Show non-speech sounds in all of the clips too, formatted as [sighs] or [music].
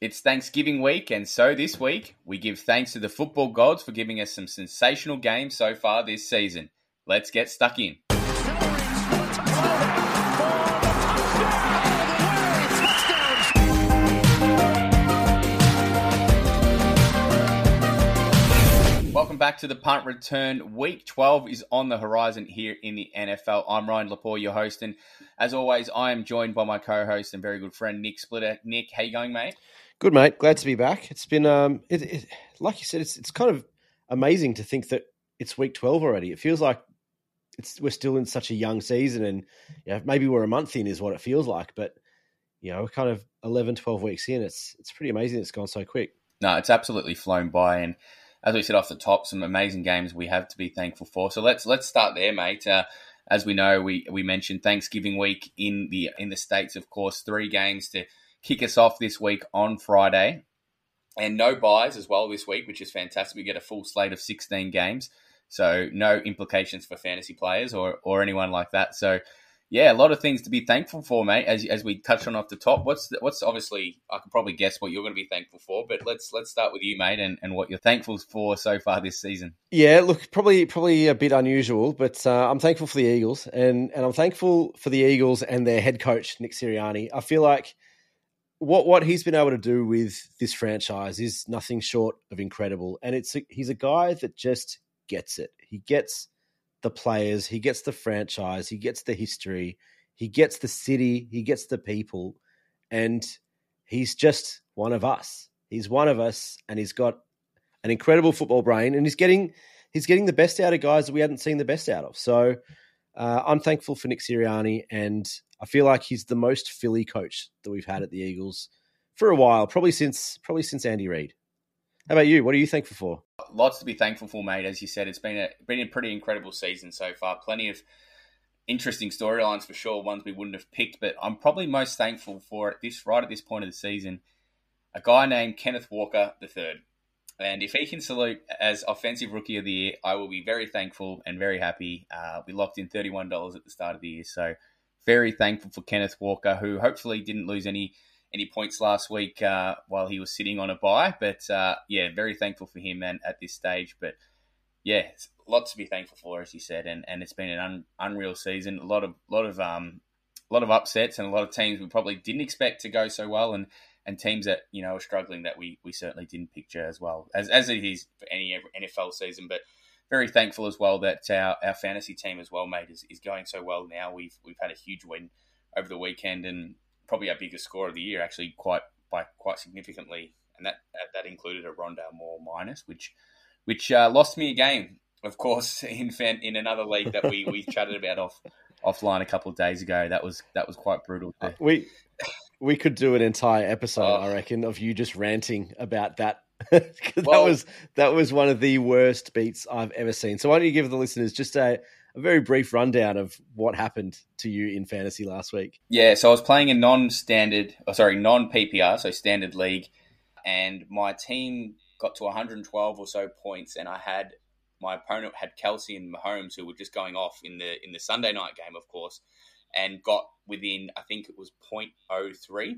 It's Thanksgiving week, and so this week we give thanks to the football gods for giving us some sensational games so far this season. Let's get stuck in. Welcome back to the punt return. Week 12 is on the horizon here in the NFL. I'm Ryan Lepore, your host, and as always, I am joined by my co-host and very good friend Nick Splitter. Nick, how you going, mate? Good, mate. Glad to be back. It's been, um, it, it, like you said, it's it's kind of amazing to think that it's week twelve already. It feels like it's we're still in such a young season, and you know, maybe we're a month in is what it feels like. But you know, we're kind of 11, 12 weeks in. It's it's pretty amazing. It's gone so quick. No, it's absolutely flown by, and as we said off the top, some amazing games we have to be thankful for. So let's let's start there, mate. Uh, as we know, we we mentioned Thanksgiving week in the in the states. Of course, three games to kick us off this week on Friday. And no byes as well this week, which is fantastic. We get a full slate of 16 games. So no implications for fantasy players or, or anyone like that. So yeah, a lot of things to be thankful for, mate. As, as we touched on off the top, what's the, what's obviously I can probably guess what you're going to be thankful for, but let's let's start with you, mate, and, and what you're thankful for so far this season. Yeah, look, probably probably a bit unusual, but uh, I'm thankful for the Eagles, and and I'm thankful for the Eagles and their head coach Nick Sirianni. I feel like what what he's been able to do with this franchise is nothing short of incredible. And it's a, he's a guy that just gets it. He gets the players, he gets the franchise, he gets the history, he gets the city, he gets the people, and he's just one of us. He's one of us, and he's got an incredible football brain, and he's getting he's getting the best out of guys that we hadn't seen the best out of. So uh, I'm thankful for Nick Sirianni, and I feel like he's the most Philly coach that we've had at the Eagles for a while, probably since probably since Andy Reid. How about you? What are you thankful for? Lots to be thankful for, mate. As you said, it's been a been a pretty incredible season so far. Plenty of interesting storylines for sure, ones we wouldn't have picked. But I'm probably most thankful for at this right at this point of the season, a guy named Kenneth Walker III. And if he can salute as offensive rookie of the year, I will be very thankful and very happy. Uh, we locked in thirty one dollars at the start of the year, so very thankful for Kenneth Walker, who hopefully didn't lose any any points last week uh, while he was sitting on a bye. But uh, yeah, very thankful for him and at this stage. But yeah, lots to be thankful for, as you said, and, and it's been an un, unreal season. A lot of lot of um, a lot of upsets and a lot of teams we probably didn't expect to go so well, and and teams that you know are struggling that we we certainly didn't picture as well as as it is for any NFL season. But very thankful as well that our, our fantasy team as well, mate, is, is going so well now. We've we've had a huge win over the weekend and probably our biggest score of the year, actually quite by quite significantly, and that that included a Rondale Moore minus, which which uh, lost me a game, of course, [laughs] in fan, in another league that we, we chatted about off offline a couple of days ago. That was that was quite brutal. We we could do an entire episode, oh. I reckon, of you just ranting about that [laughs] that was that was one of the worst beats I've ever seen. So why don't you give the listeners just a, a very brief rundown of what happened to you in fantasy last week? Yeah, so I was playing a non-standard, oh, sorry, non-PPR, so standard league, and my team got to 112 or so points, and I had my opponent had Kelce and Mahomes who were just going off in the in the Sunday night game, of course, and got within I think it was 0.03.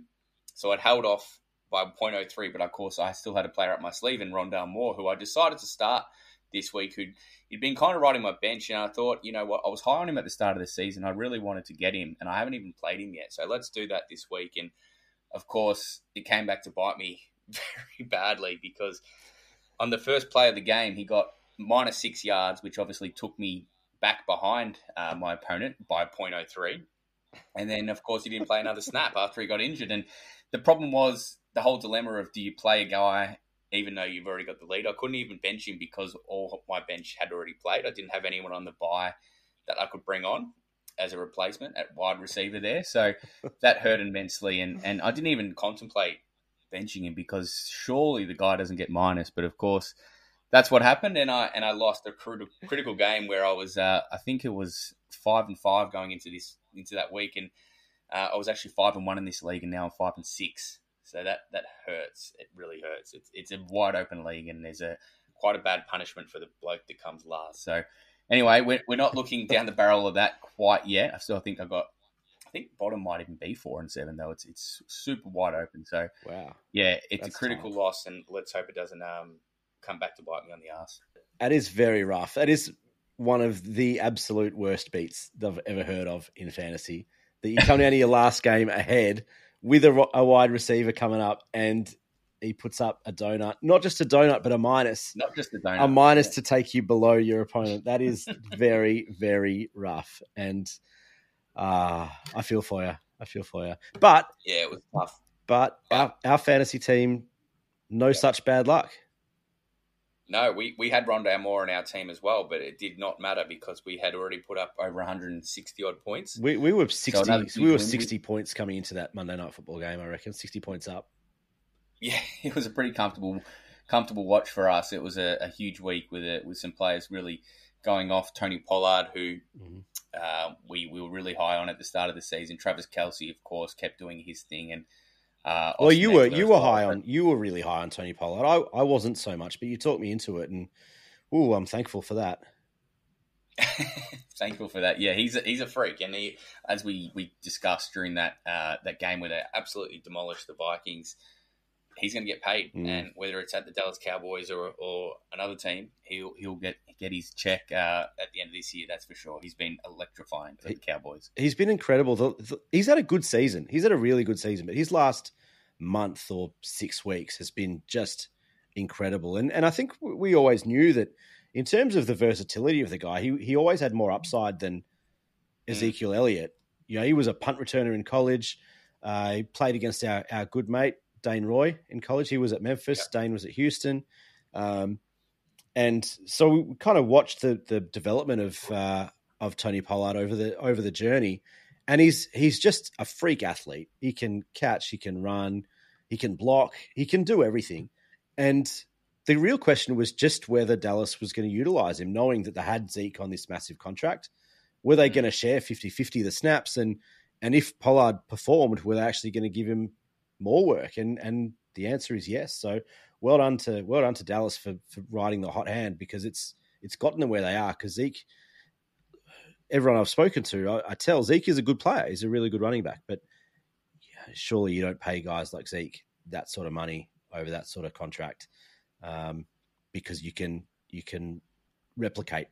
So I'd held off by 0.03, but of course I still had a player up my sleeve in Rondale Moore, who I decided to start this week, who'd he'd been kind of riding my bench, and I thought, you know what, I was high on him at the start of the season. I really wanted to get him, and I haven't even played him yet. So let's do that this week. And of course, it came back to bite me [laughs] very badly because on the first play of the game, he got minus six yards, which obviously took me back behind uh, my opponent by 0.03. And then, of course, he didn't play another snap after he got injured. And the problem was the whole dilemma of do you play a guy even though you've already got the lead? I couldn't even bench him because all my bench had already played. I didn't have anyone on the bye that I could bring on as a replacement at wide receiver there. So that hurt immensely. And, and I didn't even contemplate benching him because surely the guy doesn't get minus. But of course, that's what happened. And I and I lost a critical game where I was, uh, I think it was five and five going into this into that week. And uh, I was actually five and one in this league, and now I'm five and six. So that that hurts. It really hurts. It's it's a wide open league, and there's a quite a bad punishment for the bloke that comes last. So anyway, we're, we're not looking down the barrel of that quite yet. I still think I've got I think bottom might even be four and seven though. It's it's super wide open. So wow, yeah, it's That's a critical tough. loss, and let's hope it doesn't um, come back to bite me on the ass. That is very rough. That is one of the absolute worst beats that I've ever heard of in fantasy. That you come down to your last game ahead with a, a wide receiver coming up, and he puts up a donut, not just a donut, but a minus, not just a donut, a minus yeah. to take you below your opponent. That is very, very rough, and uh, I feel for you. I feel for you. But yeah, it was tough. But our our fantasy team, no yeah. such bad luck. No, we, we had Rondale Moore in our team as well, but it did not matter because we had already put up over 160 odd points. We, we were 60 so we were 60 points coming into that Monday night football game, I reckon. 60 points up. Yeah, [laughs] it was a pretty comfortable comfortable watch for us. It was a, a huge week with it with some players really going off. Tony Pollard, who mm-hmm. uh, we, we were really high on at the start of the season. Travis Kelce, of course, kept doing his thing, and uh, well, you were you were high on you were really high on Tony Pollard. I, I wasn't so much, but you talked me into it, and oh, I'm thankful for that. [laughs] thankful for that. Yeah, he's a, he's a freak, and he, as we, we discussed during that uh, that game where they absolutely demolished the Vikings, he's going to get paid, mm. and whether it's at the Dallas Cowboys or, or another team, he'll he'll get get his check uh, at the end of this year. That's for sure. He's been electrifying for the Cowboys. He's been incredible. The, the, he's had a good season. He's had a really good season, but his last month or six weeks has been just incredible. And and I think we always knew that in terms of the versatility of the guy, he he always had more upside than mm. Ezekiel mm. Elliott. You know, he was a punt returner in college. Uh, he played against our, our good mate Dane Roy in college. He was at Memphis. Dane was at Houston. Um, and so we kind of watched the the development of uh, of Tony Pollard over the over the journey, and he's he's just a freak athlete. He can catch, he can run, he can block, he can do everything. And the real question was just whether Dallas was going to utilize him, knowing that they had Zeke on this massive contract. Were they mm. going to share 50-50 the snaps? And and if Pollard performed, were they actually going to give him more work? And and the answer is yes. So well done to well done to Dallas for, for riding the hot hand because it's it's gotten them where they are. Because Zeke, everyone I've spoken to, I, I, tell Zeke is a good player. He's a really good running back, but surely you don't pay guys like Zeke that sort of money over that sort of contract um, because you can you can replicate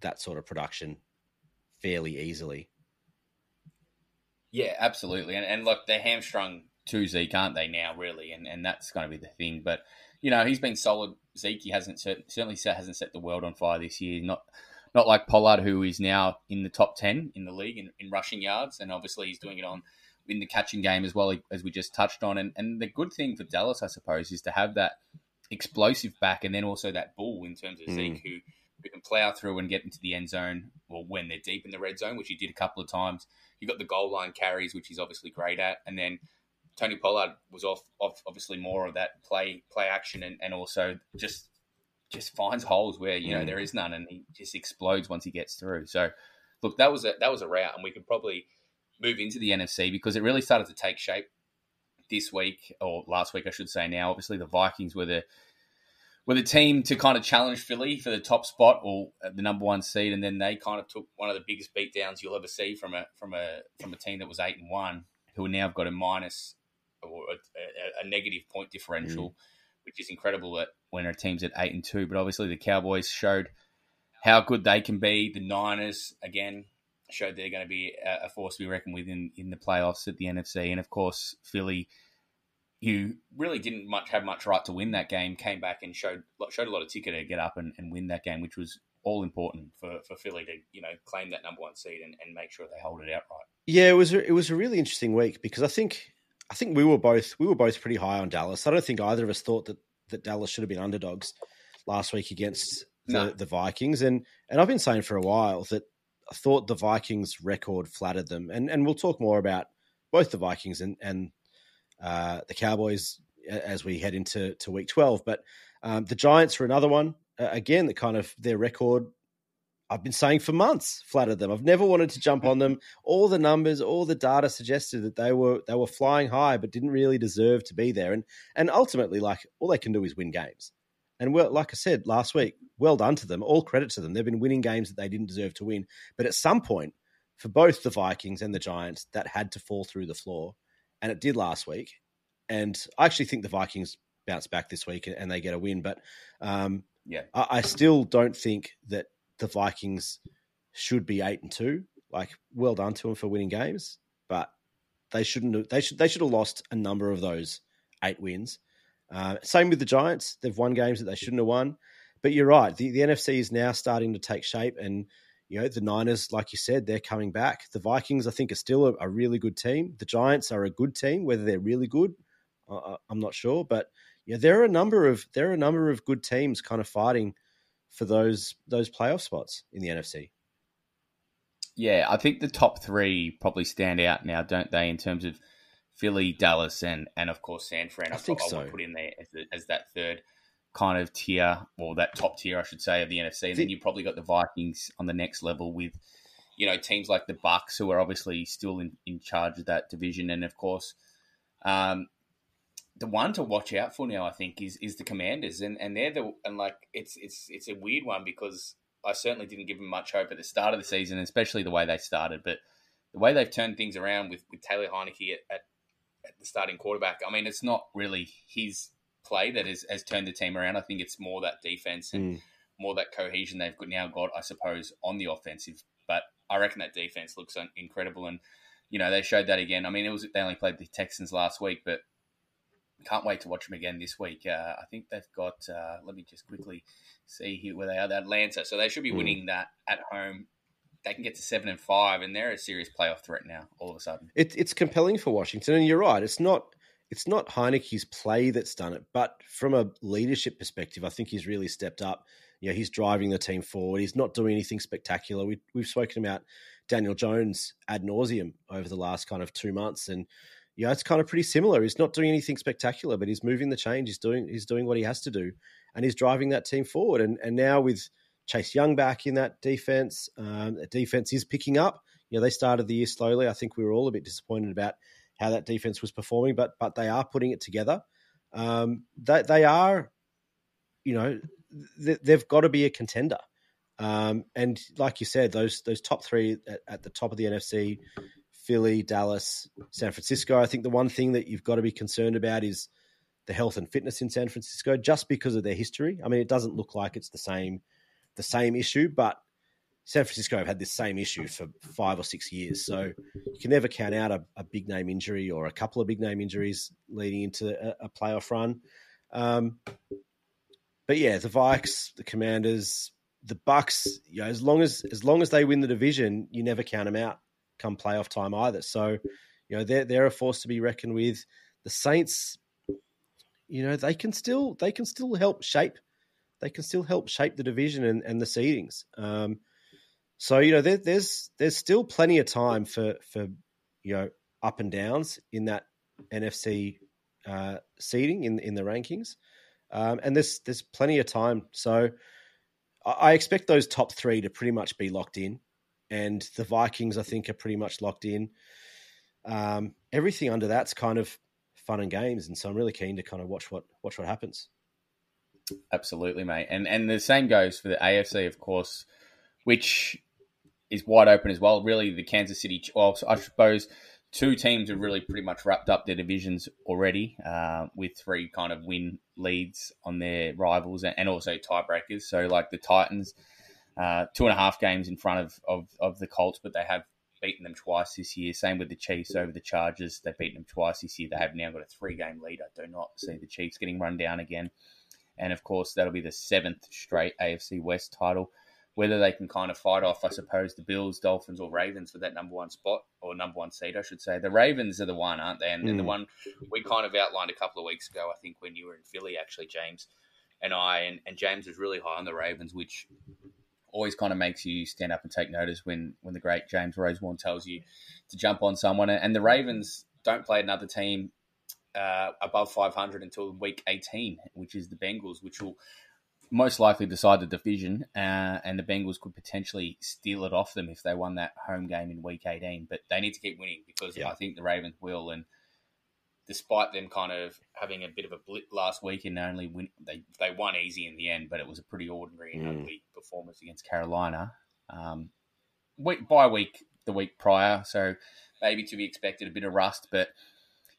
that sort of production fairly easily. Yeah, absolutely. And, and look, they're hamstrung to Zeke, aren't they now? Really, and and that's going to be the thing. But you know, he's been solid. Zeke he hasn't certainly hasn't set the world on fire this year. Not not like Pollard, who is now in the top ten in the league in, in rushing yards, and obviously he's doing it on in the catching game as well as we just touched on. And and the good thing for Dallas, I suppose, is to have that explosive back, and then also that bull in terms of mm. Zeke, who who can plow through and get into the end zone, or when they're deep in the red zone, which he did a couple of times. You got the goal line carries, which he's obviously great at, and then Tony Pollard was off, off obviously more of that play play action and, and also just just finds holes where you know mm. there is none and he just explodes once he gets through. So look, that was a that was a route, and we could probably move into the NFC because it really started to take shape this week or last week, I should say. Now, obviously, the Vikings were the were the team to kind of challenge Philly for the top spot or the number one seed, and then they kind of took one of the biggest beatdowns you'll ever see from a from a from a team that was eight and one, who now have got a minus or a, a negative point differential, mm. which is incredible that when a team's at eight and two. But obviously, the Cowboys showed how good they can be. The Niners again showed they're going to be a force to be reckoned with in, in the playoffs at the NFC, and of course, Philly. Who really didn't much have much right to win that game came back and showed showed a lot of ticket to get up and, and win that game, which was all important for, for Philly to you know claim that number one seed and, and make sure they hold it outright. Yeah, it was a, it was a really interesting week because I think I think we were both we were both pretty high on Dallas. I don't think either of us thought that that Dallas should have been underdogs last week against the, no. the Vikings. And and I've been saying for a while that I thought the Vikings record flattered them. And and we'll talk more about both the Vikings and and uh, the Cowboys as we head into to week twelve. But um, the Giants were another one uh, again that kind of their record I've been saying for months, flattered them. I've never wanted to jump on them. All the numbers, all the data suggested that they were they were flying high, but didn't really deserve to be there. And and ultimately, like all they can do is win games. And well, like I said last week, well done to them. All credit to them. They've been winning games that they didn't deserve to win. But at some point, for both the Vikings and the Giants that had to fall through the floor, and it did last week. And I actually think the Vikings bounce back this week and they get a win. But um, yeah, I, I, still don't think that the Vikings should be eight and two. Like, well done to them for winning games, but they shouldn't. They should. They should have lost a number of those eight wins. Uh, same with the Giants; they've won games that they shouldn't have won. But you're right. The, the NFC is now starting to take shape, and you know the Niners, like you said, they're coming back. The Vikings, I think, are still a, a really good team. The Giants are a good team. Whether they're really good, uh, I'm not sure, but yeah, there are a number of there are a number of good teams kind of fighting for those those playoff spots in the NFC. Yeah, I think the top three probably stand out now, don't they? In terms of Philly, Dallas, and and of course San Fran. I, I think so. I would put in there as, the, as, that third kind of tier, or that top tier, I should say, of the NFC. And the, then you probably got the Vikings on the next level with, you know, teams like the Bucs, who are obviously still in, in charge of that division, and of course, um, the one to watch out for now, I think, is is the Commanders, and and they're the and like it's it's it's a weird one because I certainly didn't give them much hope at the start of the season, especially the way they started, but the way they've turned things around with with Taylor Heinicke at, at, at the starting quarterback. I mean, it's not really his play that has, has turned the team around. I think it's more that defense and mm. more that cohesion they've now got, I suppose, on the offensive. But I reckon that defense looks incredible, and you know they showed that again. I mean, it was they only played the Texans last week, but can't wait to watch them again this week. Uh, I think they've got. Uh, let me just quickly see here where they are. Atlanta, so they should be mm. winning that at home. They can get to seven and five, and they're a serious playoff threat now. All of a sudden, it, it's compelling for Washington, and you're right. It's not. It's not Heinicke's play that's done it, but from a leadership perspective, I think he's really stepped up. You know, he's driving the team forward. He's not doing anything spectacular. We, we've spoken about Daniel Jones ad nauseum over the last kind of two months, and yeah, it's kind of pretty similar. He's not doing anything spectacular, but he's moving the change. He's doing he's doing what he has to do, and he's driving that team forward. And and now with Chase Young back in that defense, um, the defense is picking up. You know, they started the year slowly. I think we were all a bit disappointed about how that defense was performing, but but they are putting it together. Um, they they are, you know, they've got to be a contender. Um, and like you said, those those top three at, at the top of the NFC Philly, Dallas, San Francisco. I think the one thing that you've got to be concerned about is the health and fitness in San Francisco, just because of their history. I mean, it doesn't look like it's the same the same issue, but San Francisco have had this same issue for five or six years. So you can never count out a, a big name injury or a couple of big name injuries leading into a, a playoff run. Um, but yeah, the Vikes, the Commanders, the Bucs. You know, as long as as long as they win the division, you never count them out come playoff time either. So, you know, they're they're a force to be reckoned with. The Saints, you know, they can still they can still help shape they can still help shape the division and, and the seedings. Um, so you know, there, there's there's still plenty of time for for you know up and downs in that NFC uh, seeding in in the rankings, um, and there's there's plenty of time. So I expect those top three to pretty much be locked in and the Vikings, I think, are pretty much locked in. Um, everything under that's kind of fun and games, and so I'm really keen to kind of watch what watch what happens. Absolutely, mate, and and the same goes for the AFC, of course, which is wide open as well. Really, the Kansas City, well, I suppose two teams have really pretty much wrapped up their divisions already, uh, with three kind of win leads on their rivals and also tiebreakers. So, like the Titans uh, two and a half games in front of, of, of the Colts, but they have beaten them twice this year. Same with the Chiefs over the Chargers. They've beaten them twice this year. They have now got a three game lead. I do not see the Chiefs getting run down again. And of course, that'll be the seventh straight AFC West title. Whether they can kind of fight off, I suppose, the Bills, Dolphins, or Ravens for that number one spot or number one seed, I should say. The Ravens are the one, aren't they? And, mm. the one we kind of outlined a couple of weeks ago, I think, when you were in Philly, actually, James and I, and, and James was really high on the Ravens, which always kind of makes you stand up and take notice when when the great James Rosewarne tells you to jump on someone. And the Ravens don't play another team uh, above 500 until week 18, which is the Bengals, which will most likely decide the division. Uh, and the Bengals could potentially steal it off them if they won that home game in week 18. But they need to keep winning because yeah. I think the Ravens will. And despite them kind of having a bit of a blip last week and only win, they they won easy in the end, but it was a pretty ordinary and mm. ugly performance against Carolina. Um, week by week the week prior, so maybe to be expected a bit of rust. But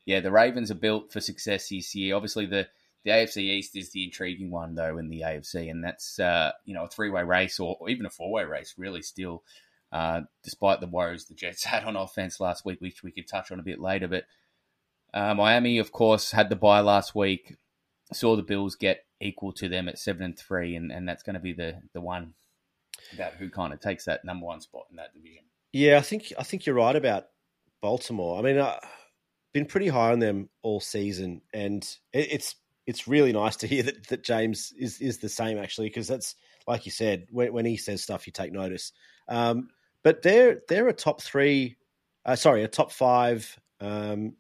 yeah, the Ravens are built for success this year. Obviously, the the AFC East is the intriguing one though in the AFC, and that's uh, you know a three way race or, or, even a four way race. Really, still, uh, despite the woes the Jets [laughs] had on offense last week, which we could touch on a bit later. But uh, Miami, of course, had the bye last week. Saw the Bills get equal to them at seven and three, and, and that's going to be the the one about who kind of takes that number one spot in that division. Yeah, I think I think you're right about Baltimore. I mean, I've been pretty high on them all season, and it, it's it's really nice to hear that, that James is is the same actually, because that's like you said, when, when he says stuff, you take notice. Um, but they're they're a top three, uh, sorry, a top five um,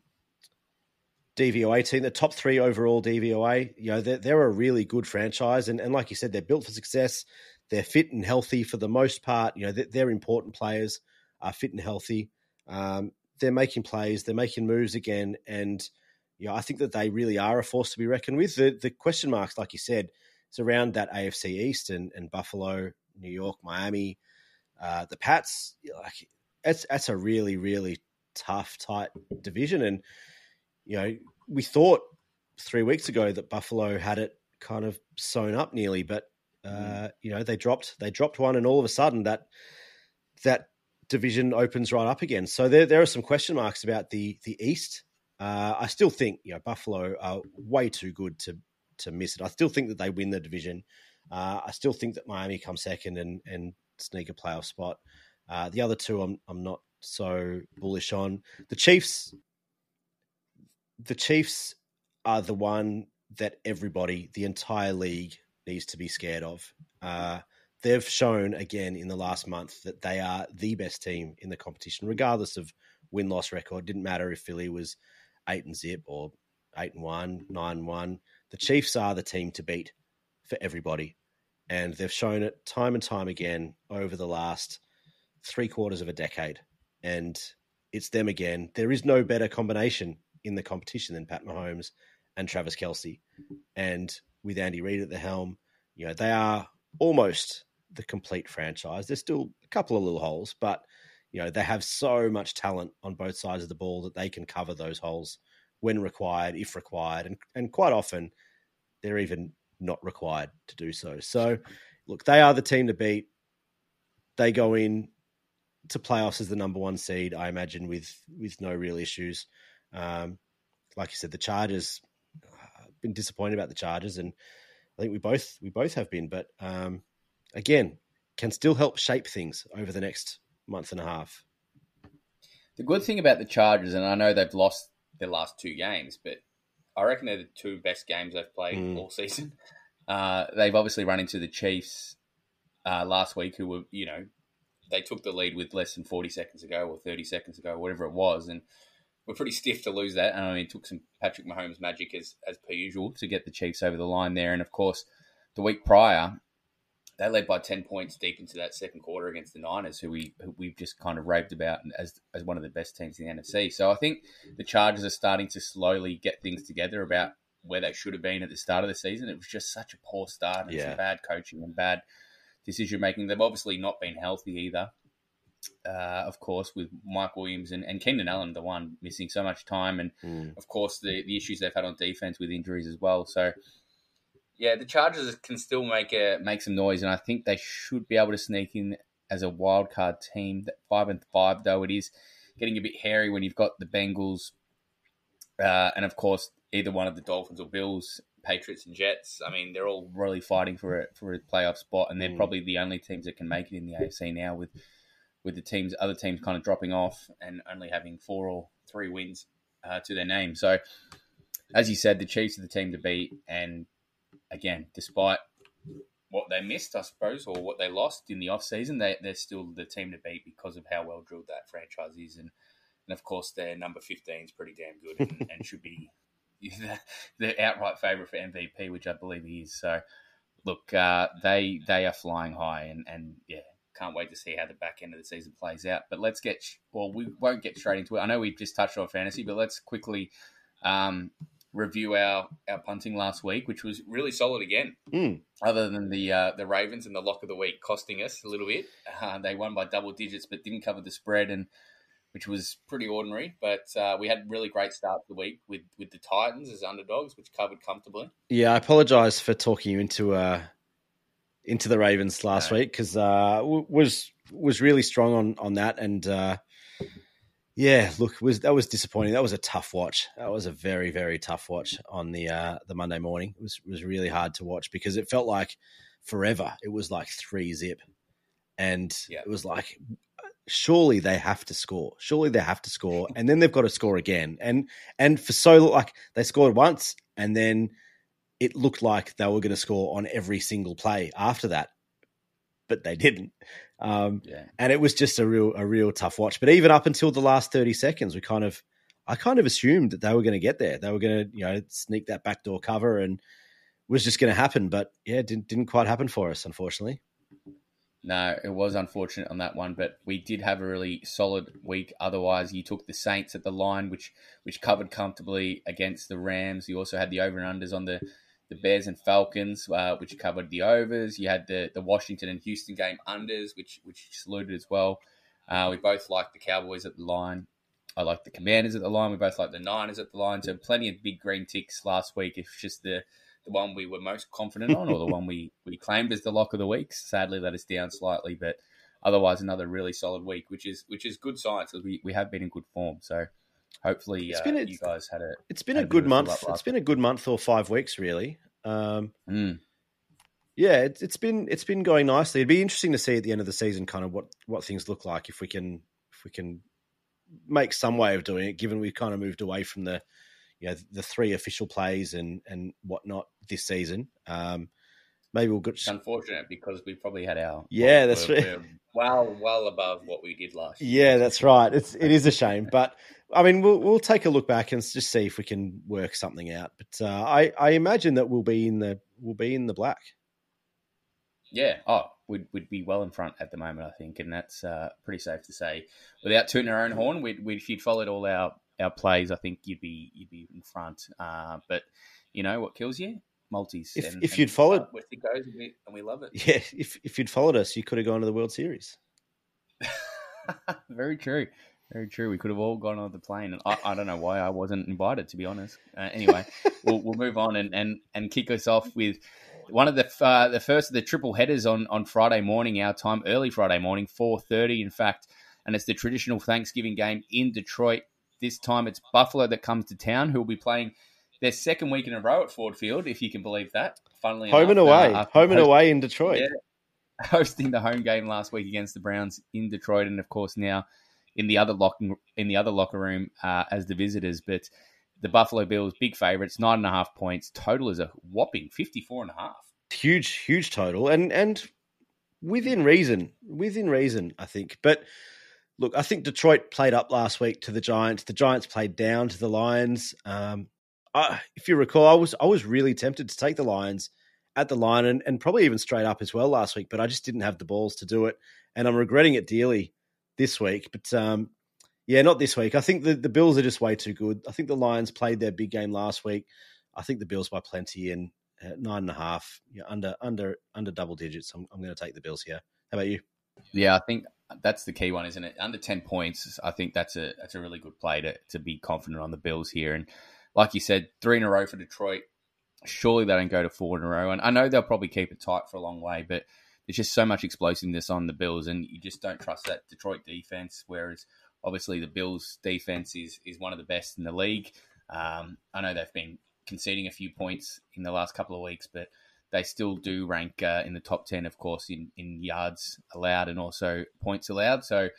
DVOA team, the top three overall DVOA. You know, they're, they're a really good franchise, and, and like you said, they're built for success. They're fit and healthy for the most part. You know, they're, they're important players, are fit and healthy. Um, they're making plays, they're making moves again, and you know, I think that they really are a force to be reckoned with. The the question marks, like you said, is around that AFC East and, and Buffalo, New York, Miami, uh, the Pats. Like that's that's a really really tough, tight division, and you know, we thought three weeks ago that Buffalo had it kind of sewn up nearly, but uh, mm. you know they dropped they dropped one, and all of a sudden that that division opens right up again. So there there are some question marks about the the East. Uh, I still think you know Buffalo are way too good to to miss it. I still think that they win the division. Uh, I still think that Miami comes second and and sneak a playoff spot. Uh, the other two, I'm I'm not so bullish on. The Chiefs the Chiefs are the one that everybody, the entire league, needs to be scared of. Uh, they've shown again in the last month that they are the best team in the competition, regardless of win loss record. Didn't matter if Philly was eight and zip or eight and one, nine and one. The Chiefs are the team to beat for everybody, and they've shown it time and time again over the last three quarters of a decade. And it's them again. There is no better combination in the competition than Pat Mahomes and Travis Kelce. And with Andy Reid at the helm, you know, they are almost the complete franchise. There's still a couple of little holes, but you know, they have so much talent on both sides of the ball that they can cover those holes when required, if required, and and quite often they're even not required to do so. So, look, they are the team to beat. They go in to playoffs as the number one seed, I imagine, with with no real issues. Um, like you said, the Chargers. I've uh, been disappointed about the Chargers, and I think we both we both have been. But um, again, can still help shape things over the next month and a half. The good thing about the Chargers, and I know they've lost their last two games, but I reckon they're the two best games they've played mm. all [laughs] season. Uh, they've obviously run into the Chiefs uh, last week, who were you know they took the lead with less than forty seconds ago or thirty seconds ago, whatever it was, and we're pretty stiff to lose that. And I mean, it took some Patrick Mahomes magic as as per usual to get the Chiefs over the line there. And of course, the week prior, they led by ten points deep into that second quarter against the Niners, who we who we've just kind of raved about as as one of the best teams in the NFC. So I think the Chargers are starting to slowly get things together about where they should have been at the start of the season. It was just such a poor start and yeah. some bad coaching and bad decision making. They've obviously not been healthy either uh, of course, with Mike Williams and, and Keenan Allen, the one missing so much time, and mm. of course the, the issues they've had on defense with injuries as well. So, yeah, the Chargers can still make a make some noise, and I think they should be able to sneak in as a wild card team. That five and five, though, it is getting a bit hairy when you've got the Bengals, uh, and of course either one of the Dolphins or Bills, Patriots and Jets. I mean, they're all really fighting for a for a playoff spot, and they're mm. probably the only teams that can make it in the AFC now with with the teams, other teams kind of dropping off and only having four or three wins uh, to their name. So, as you said, the Chiefs are the team to beat. And again, despite what they missed, I suppose, or what they lost in the offseason, they, they're still the team to beat because of how well drilled that franchise is. And, and of course, their number 15 is pretty damn good and, and should be the, the outright favourite for MVP, which I believe he is. So, look, uh, they they are flying high, and, and yeah, can't wait to see how the back end of the season plays out. But let's get well, we won't get straight into it. I know we've just touched on fantasy, but let's quickly um, review our, our punting last week, which was really solid again. Mm. Other than the uh, the Ravens and the lock of the week costing us a little bit, uh, they won by double digits, but didn't cover the spread, and which was pretty ordinary. But uh, we had really great start to the week with with the Titans as underdogs, which covered comfortably. Yeah, I apologise for talking you into uh into the Ravens last no. week because uh was was really strong on on that and. uh yeah, look, was that was disappointing. That was a tough watch. That was a very, very tough watch on the uh, the Monday morning. It was was really hard to watch because it felt like forever. It was like three zip, and yeah. it was like surely they have to score. Surely they have to score, and then they've got to score again. And and for so like they scored once, and then it looked like they were going to score on every single play after that, but they didn't. Um, yeah. And it was just a real a real tough watch. But even up until the last thirty seconds, we kind of I kind of assumed that they were going to get there. They were going to you know sneak that backdoor cover and was just going to happen. But yeah, it didn't didn't quite happen for us, unfortunately. No, it was unfortunate on that one, but we did have a really solid week. Otherwise, you took the Saints at the line, which which covered comfortably against the Rams. You also had the over and unders on the the Bears and Falcons, uh, which covered the overs. You had the, the Washington and Houston game unders, which which saluted as well. Uh, we both liked the Cowboys at the line. I like the Commanders at the line. We both like the Niners at the line. So plenty of big green ticks last week. It's just the the one we were most confident on, or the one we, [laughs] we claimed as the lock of the week. Sadly, that is down slightly, but otherwise another really solid week, which is which is good signs because we, we have been in good form. So hopefully it's been uh, a, you guys had a it's been a good month. It's been a good month or five weeks really. Um, mm. Yeah, it's, it's been it's been going nicely. It'd be interesting to see at the end of the season kind of what what things look like if we can if we can make some way of doing it. Given we've kind of moved away from the you know the three official plays and and whatnot this season. Um, maybe we'll get. It's unfortunate because we probably had our yeah, that's we're, right. Well, well above what we did last. year. Yeah, that's right. It's it is a shame, but I mean, we'll we'll take a look back and just see if we can work something out. But uh, I I imagine that we'll be in the we'll be in the black. Yeah. Oh, we'd, we'd be well in front at the moment, I think, and that's uh, pretty safe to say. Without tooting our own horn, we'd, we'd, if you'd followed all our, our plays, I think you'd be you'd be in front. Uh, but you know what kills you? Multis. If, and, if you'd followed, it goes, and we, and we love it. [laughs] Yeah, if if you'd followed us, you could have gone to the World Series. [laughs] Very true. Very true. We could have all gone on the plane, and I, I don't know why I wasn't invited. To be honest. Uh, anyway, [laughs] we'll, we'll move on and, and, and kick us off with one of the uh, the first of the triple headers on, on Friday morning, our time, early Friday morning, four thirty, in fact, and it's the traditional Thanksgiving game in Detroit. This time, it's Buffalo that comes to town, who will be playing their second week in a row at Ford Field, if you can believe that. Funnily home enough, and away, uh, home and away in Detroit. Yeah, [laughs] hosting the home game last week against the Browns in Detroit, and of course now in the other locking in the other locker room uh, as the visitors. But the Buffalo Bills, big favourites, nine and a half points. Total is a whopping 54 and a half. Huge, huge total, and and within reason, within reason, I think. But look, I think Detroit played up last week to the Giants. The Giants played down to the Lions. Um, If you recall, I was I was really tempted to take the Lions at the line and, and probably even straight up as well last week, but I just didn't have the balls to do it, and I'm regretting it dearly this week. But um, yeah, not this week. I think the, the Bills are just way too good. I think the Lions played their big game last week. I think the Bills by plenty in nine and a half, you under under under double digits. I'm, I'm going to take the Bills here. How about you? Yeah, I think that's the key one, isn't it? Under ten points, I think that's a that's a really good play to to be confident on the Bills here. And like you said, three in a row for Detroit. Surely they don't go to four in a row. And I know they'll probably keep it tight for a long way, but there's just so much explosiveness on the Bills, and you just don't trust that Detroit defense. Whereas obviously the Bills' defense is is one of the best in the league. Um, I know they've been conceding a few points in the last couple of weeks, but they still do rank uh, in the top 10, of course, in, in yards allowed and also points allowed. So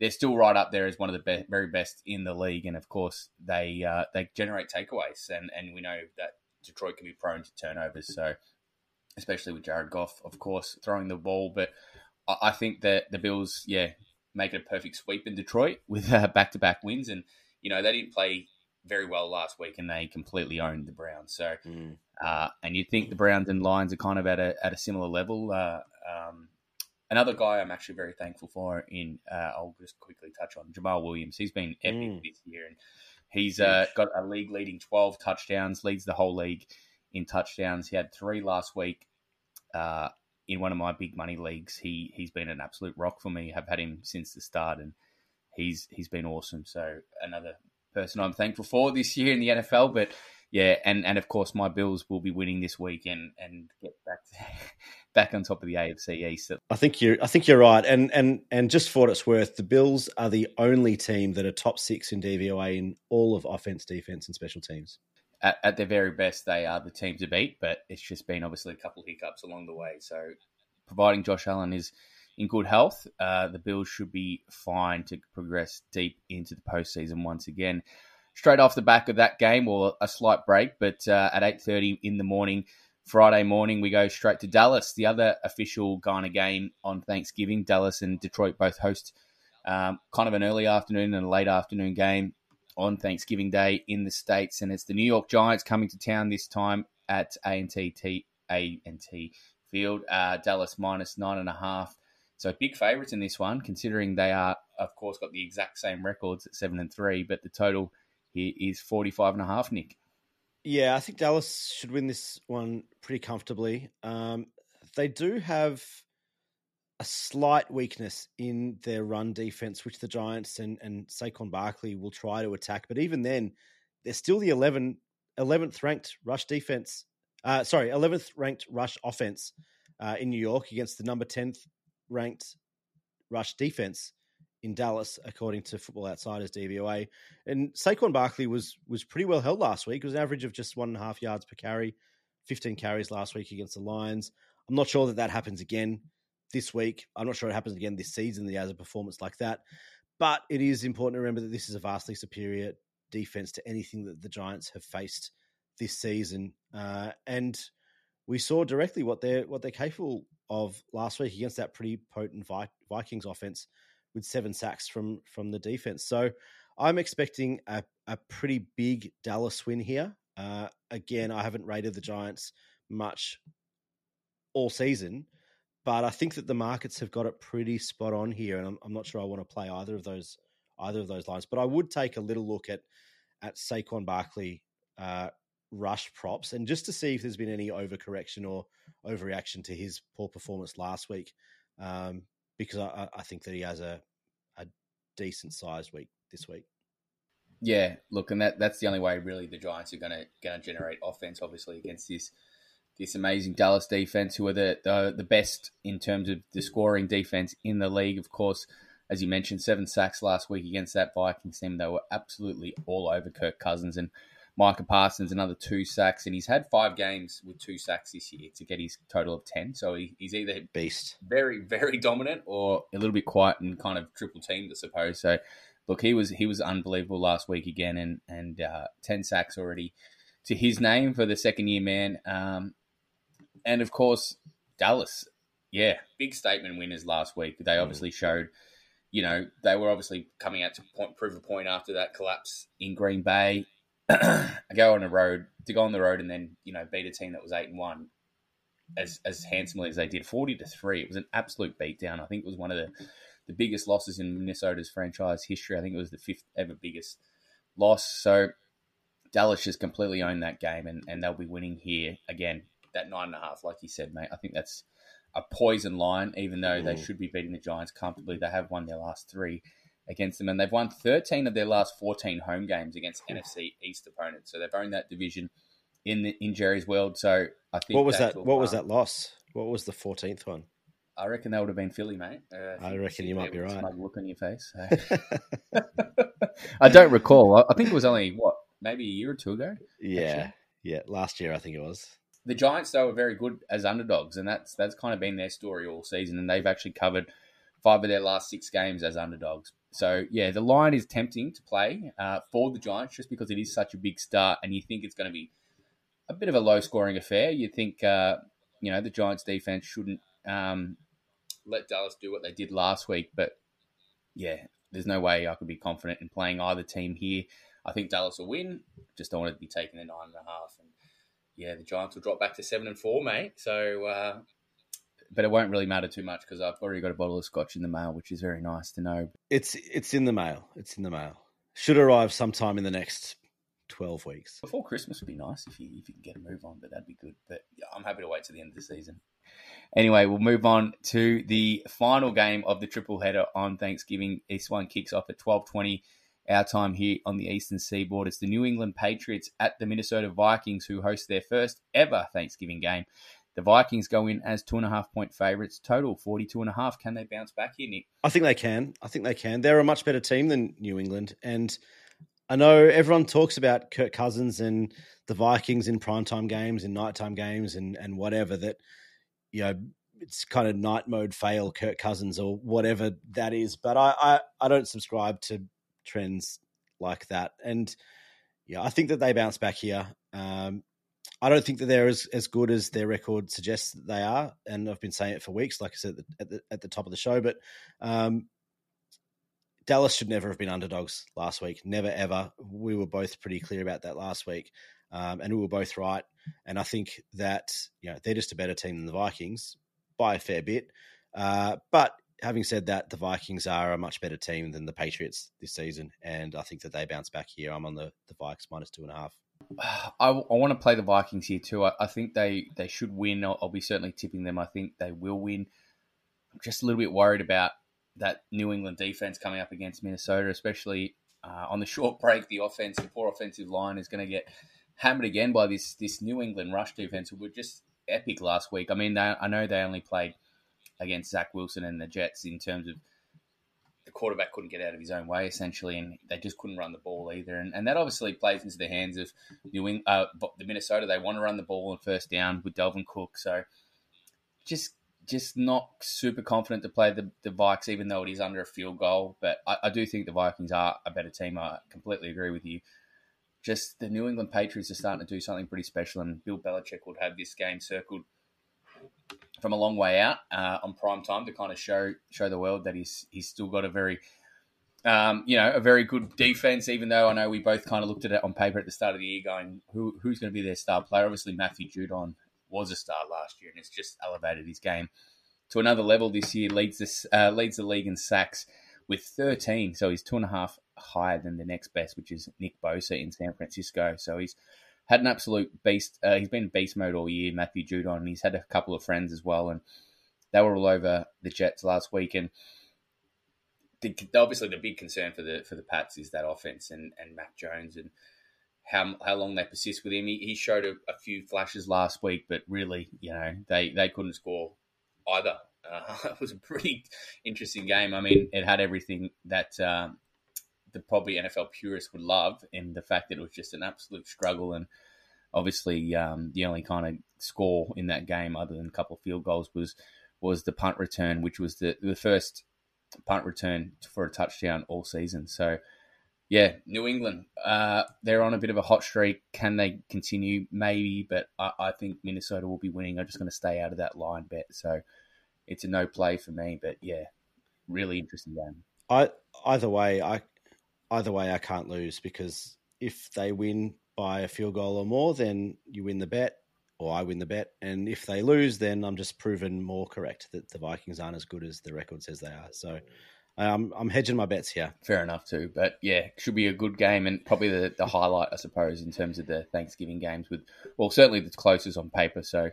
they're still right up there as one of the be- very best in the league. And of course, they uh, they generate takeaways, and and we know that Detroit can be prone to turnovers. So especially with Jared Goff, of course, throwing the ball. But I, I think that the Bills, yeah, make it a perfect sweep in Detroit with back to back wins, and you know they didn't play very well last week, and they completely owned the Browns. So, mm. uh, and you think the Browns and Lions are kind of at a at a similar level. Uh, um, Another guy I'm actually very thankful for in, uh, I'll just quickly touch on Jamaal Williams. He's been epic mm. this year, and He's uh, got a league leading 12 touchdowns, leads the whole league in touchdowns. He had three last week uh, in one of my big money leagues. He he's been an absolute rock for me. I've had him since the start, and he's he's been awesome. So another person I'm thankful for this year in the NFL. But yeah, and, and of course my Bills will be winning this week and, and get back to, [laughs] back on top of the AFC East. I think you I think you're right, and and and just for what it's worth, the Bills are the only team that are top six in DVOA in all of offense, defense, and special teams. At, at their very best, they are the team to beat, but it's just been obviously a couple of hiccups along the way. So, providing Josh Allen is in good health, uh, the Bills should be fine to progress deep into the postseason once again. Straight off the back of that game, or a slight break, but uh, at eight thirty in the morning, Friday morning, we go straight to Dallas, the other official Ghana game on Thanksgiving. Dallas and Detroit both host um, kind of an early afternoon and a late afternoon game on Thanksgiving Day in the States, and it's the New York Giants coming to town this time at AT&T AT&T Field. Uh, Dallas minus nine and a half so big favourites in this one, considering they are, of course, got the exact same records at seven and three, but the total here is 45 and a half, Nick. Yeah, I think Dallas should win this one pretty comfortably. Um, they do have a slight weakness in their run defense, which the Giants and, and Saquon Barkley will try to attack. But even then, they're still the 11, 11th ranked rush defense. Uh, sorry, 11th ranked rush offense uh, in New York against the number 10th ranked rush defense in Dallas, according to Football Outsiders DVOA. And Saquon Barkley was was pretty well held last week. It was an average of just one and a half yards per carry, 15 carries last week against the Lions. I'm not sure that that happens again this week. I'm not sure it happens again this season that he has a performance like that. But it is important to remember that this is a vastly superior defense to anything that the Giants have faced this season. Uh, and we saw directly what they're what they're capable of last week against that pretty potent Vikings offense with seven sacks from from the defense. So I'm expecting a, a pretty big Dallas win here. Uh, again, I haven't rated the Giants much all season, but I think that the markets have got it pretty spot on here, and I'm, I'm not sure I want to play either of those either of those lines. But I would take a little look at at Saquon Barkley uh, rush props and just to see if there's been any overcorrection or overreaction to his poor performance last week. Um, because I, I, think that he has a, a decent sized week this week. Yeah, look, and that that's the only way really the Giants are gonna gonna generate offense, obviously, against this this amazing Dallas defense, who are the, the the best in terms of the scoring defense in the league. Of course, as you mentioned, seven sacks last week against that Vikings team. They were absolutely all over Kirk Cousins, and Micah Parsons another two sacks, and he's had five games with two sacks this year to get his total of ten. So he, he's either beast, very very dominant, or a little bit quiet and kind of triple teamed, I suppose. So look, he was he was unbelievable last week again, and and uh, ten sacks already to his name for the second year man. Um, and of course Dallas, yeah, big statement winners last week. They mm. obviously showed you know, they were obviously coming out to point, prove a point after that collapse in Green Bay. Go on the road to go on the road and then you know beat a team that was eight and one as as handsomely as they did, forty to three. It was an absolute beatdown. I think it was one of the the biggest losses in Minnesota's franchise history. I think it was the fifth ever biggest loss. So Dallas just completely owned that game, and, and they'll be winning here again. That nine and a half, like you said, mate. I think that's a poison line. Even though they mm. should be beating the Giants comfortably, they have won their last three against them, and they've won 13 of their last 14 home games against NFC East opponents. So they've owned that division in the, in Jerry's world. So I think what was that? What was that loss? What was the 14th one? I reckon that would have been Philly, mate. Uh, I reckon you might be right. Smug look on your face. So. [laughs] I don't recall. I think it was only what maybe a year or two ago. Yeah, actually. yeah, last year I think it was. The Giants though are very good as underdogs, and that's that's kind of been their story all season, and they've actually covered five of their last six games as underdogs. So yeah, the line is tempting to play uh, for the Giants just because it is such a big start, and you think it's going to be a bit of a low scoring affair. You think uh, you know the Giants defense shouldn't um, let Dallas do what they did last week, but yeah, there's no way I could be confident in playing either team here. I think Dallas will win. Just don't want to be taking the nine and a half, and yeah, the Giants will drop back to seven and four, mate. So uh, but it won't really matter too much because I've already got a bottle of scotch in the mail, which is very nice to know. It's it's in the mail. It's in the mail. should arrive sometime in the next 12 weeks. Before Christmas would be nice if you, if you can get a move on, but that'd be good. But yeah, I'm happy to wait to the end of the season. Anyway, we'll move on to the final game of the triple header on Thanksgiving. East one kicks off at 12:20 our time here on the Eastern Seaboard. It's the New England Patriots at the Minnesota Vikings who host their first ever Thanksgiving game. The Vikings go in as two and a half point favourites, total 42 and a half. Can they bounce back here, Nick? I think they can. I think they can. They're a much better team than New England. And I know everyone talks about Kirk Cousins and the Vikings in primetime games, in nighttime games, and, and whatever that, you know, it's kind of night mode fail Kirk Cousins or whatever that is. But I, I, I don't subscribe to trends like that. And yeah, I think that they bounce back here. Um, I don't think that they're as, as good as their record suggests that they are, and I've been saying it for weeks, like I said at the, at the, top of the show. But um, Dallas should never have been underdogs last week, never ever. We were both pretty clear about that last week, um, and we were both right. And I think that you know they're just a better team than the Vikings by a fair bit. Uh, but having said that, the Vikings are a much better team than the Patriots this season, and I think that they bounce back here. I'm on the the Vikes minus two and a half. I, I want to play the Vikings here too. I, I think they, they should win. I'll, I'll, be certainly tipping them. I think they will win. I'm just a little bit worried about that New England defense coming up against Minnesota, especially uh, on the short [laughs] break. The offense, the poor offensive line, is going to get hammered again by this this New England rush defense, who were just epic last week. I mean, they, I know they only played against Zach Wilson and the Jets in terms of quarterback couldn't get out of his own way essentially, and they just couldn't run the ball either. And, and that obviously plays into the hands of New England, uh, the Minnesota. They want to run the ball on first down with Dalvin Cook, so just just not super confident to play the, the Vikes, even though it is under a field goal. But I, I do think the Vikings are a better team. I completely agree with you. Just the New England Patriots are starting to do something pretty special, and Bill Belichick would have this game circled from a long way out uh, on prime time to kind of show show the world that he's he's still got a very um, you know a very good defense. Even though I know we both kind of looked at it on paper at the start of the year, going who who's going to be their star player? Obviously, Matthew Judon was a star last year, and it's just elevated his game to another level this year. leads this uh, leads the league in sacks with 13, so he's two and a half higher than the next best, which is Nick Bosa in San Francisco. So he's had an absolute beast. Uh, he's been beast mode all year, Matthew Judon, and he's had a couple of friends as well, and they were all over the Jets last week. And the, obviously, the big concern for the for the Pats is that offense and and Mac Jones and how how long they persist with him. He, he showed a, a, few flashes last week, but really, you know, they they couldn't score either. Uh, [laughs] it was a pretty interesting game. I mean, it had everything that. Um, the probably NFL purists would love, in the fact that it was just an absolute struggle. And obviously, um, the only kind of score in that game, other than a couple of field goals, was was the punt return, which was the the first punt return for a touchdown all season. So, yeah, New England, uh, they're on a bit of a hot streak. Can they continue? Maybe, but I, I think Minnesota will be winning. I'm just going to stay out of that line bet. So, it's a no play for me. But yeah, really interesting game. I either way, I either way, I can't lose because if they win by a field goal or more, then you win the bet, or I win the bet. And if they lose, then I'm just proven more correct that the Vikings aren't as good as the record says they are. So um, I'm hedging my bets here. Fair enough, too. But yeah, should be a good game and probably the, the highlight, I suppose, in terms of the Thanksgiving games. With well, certainly the closest on paper. So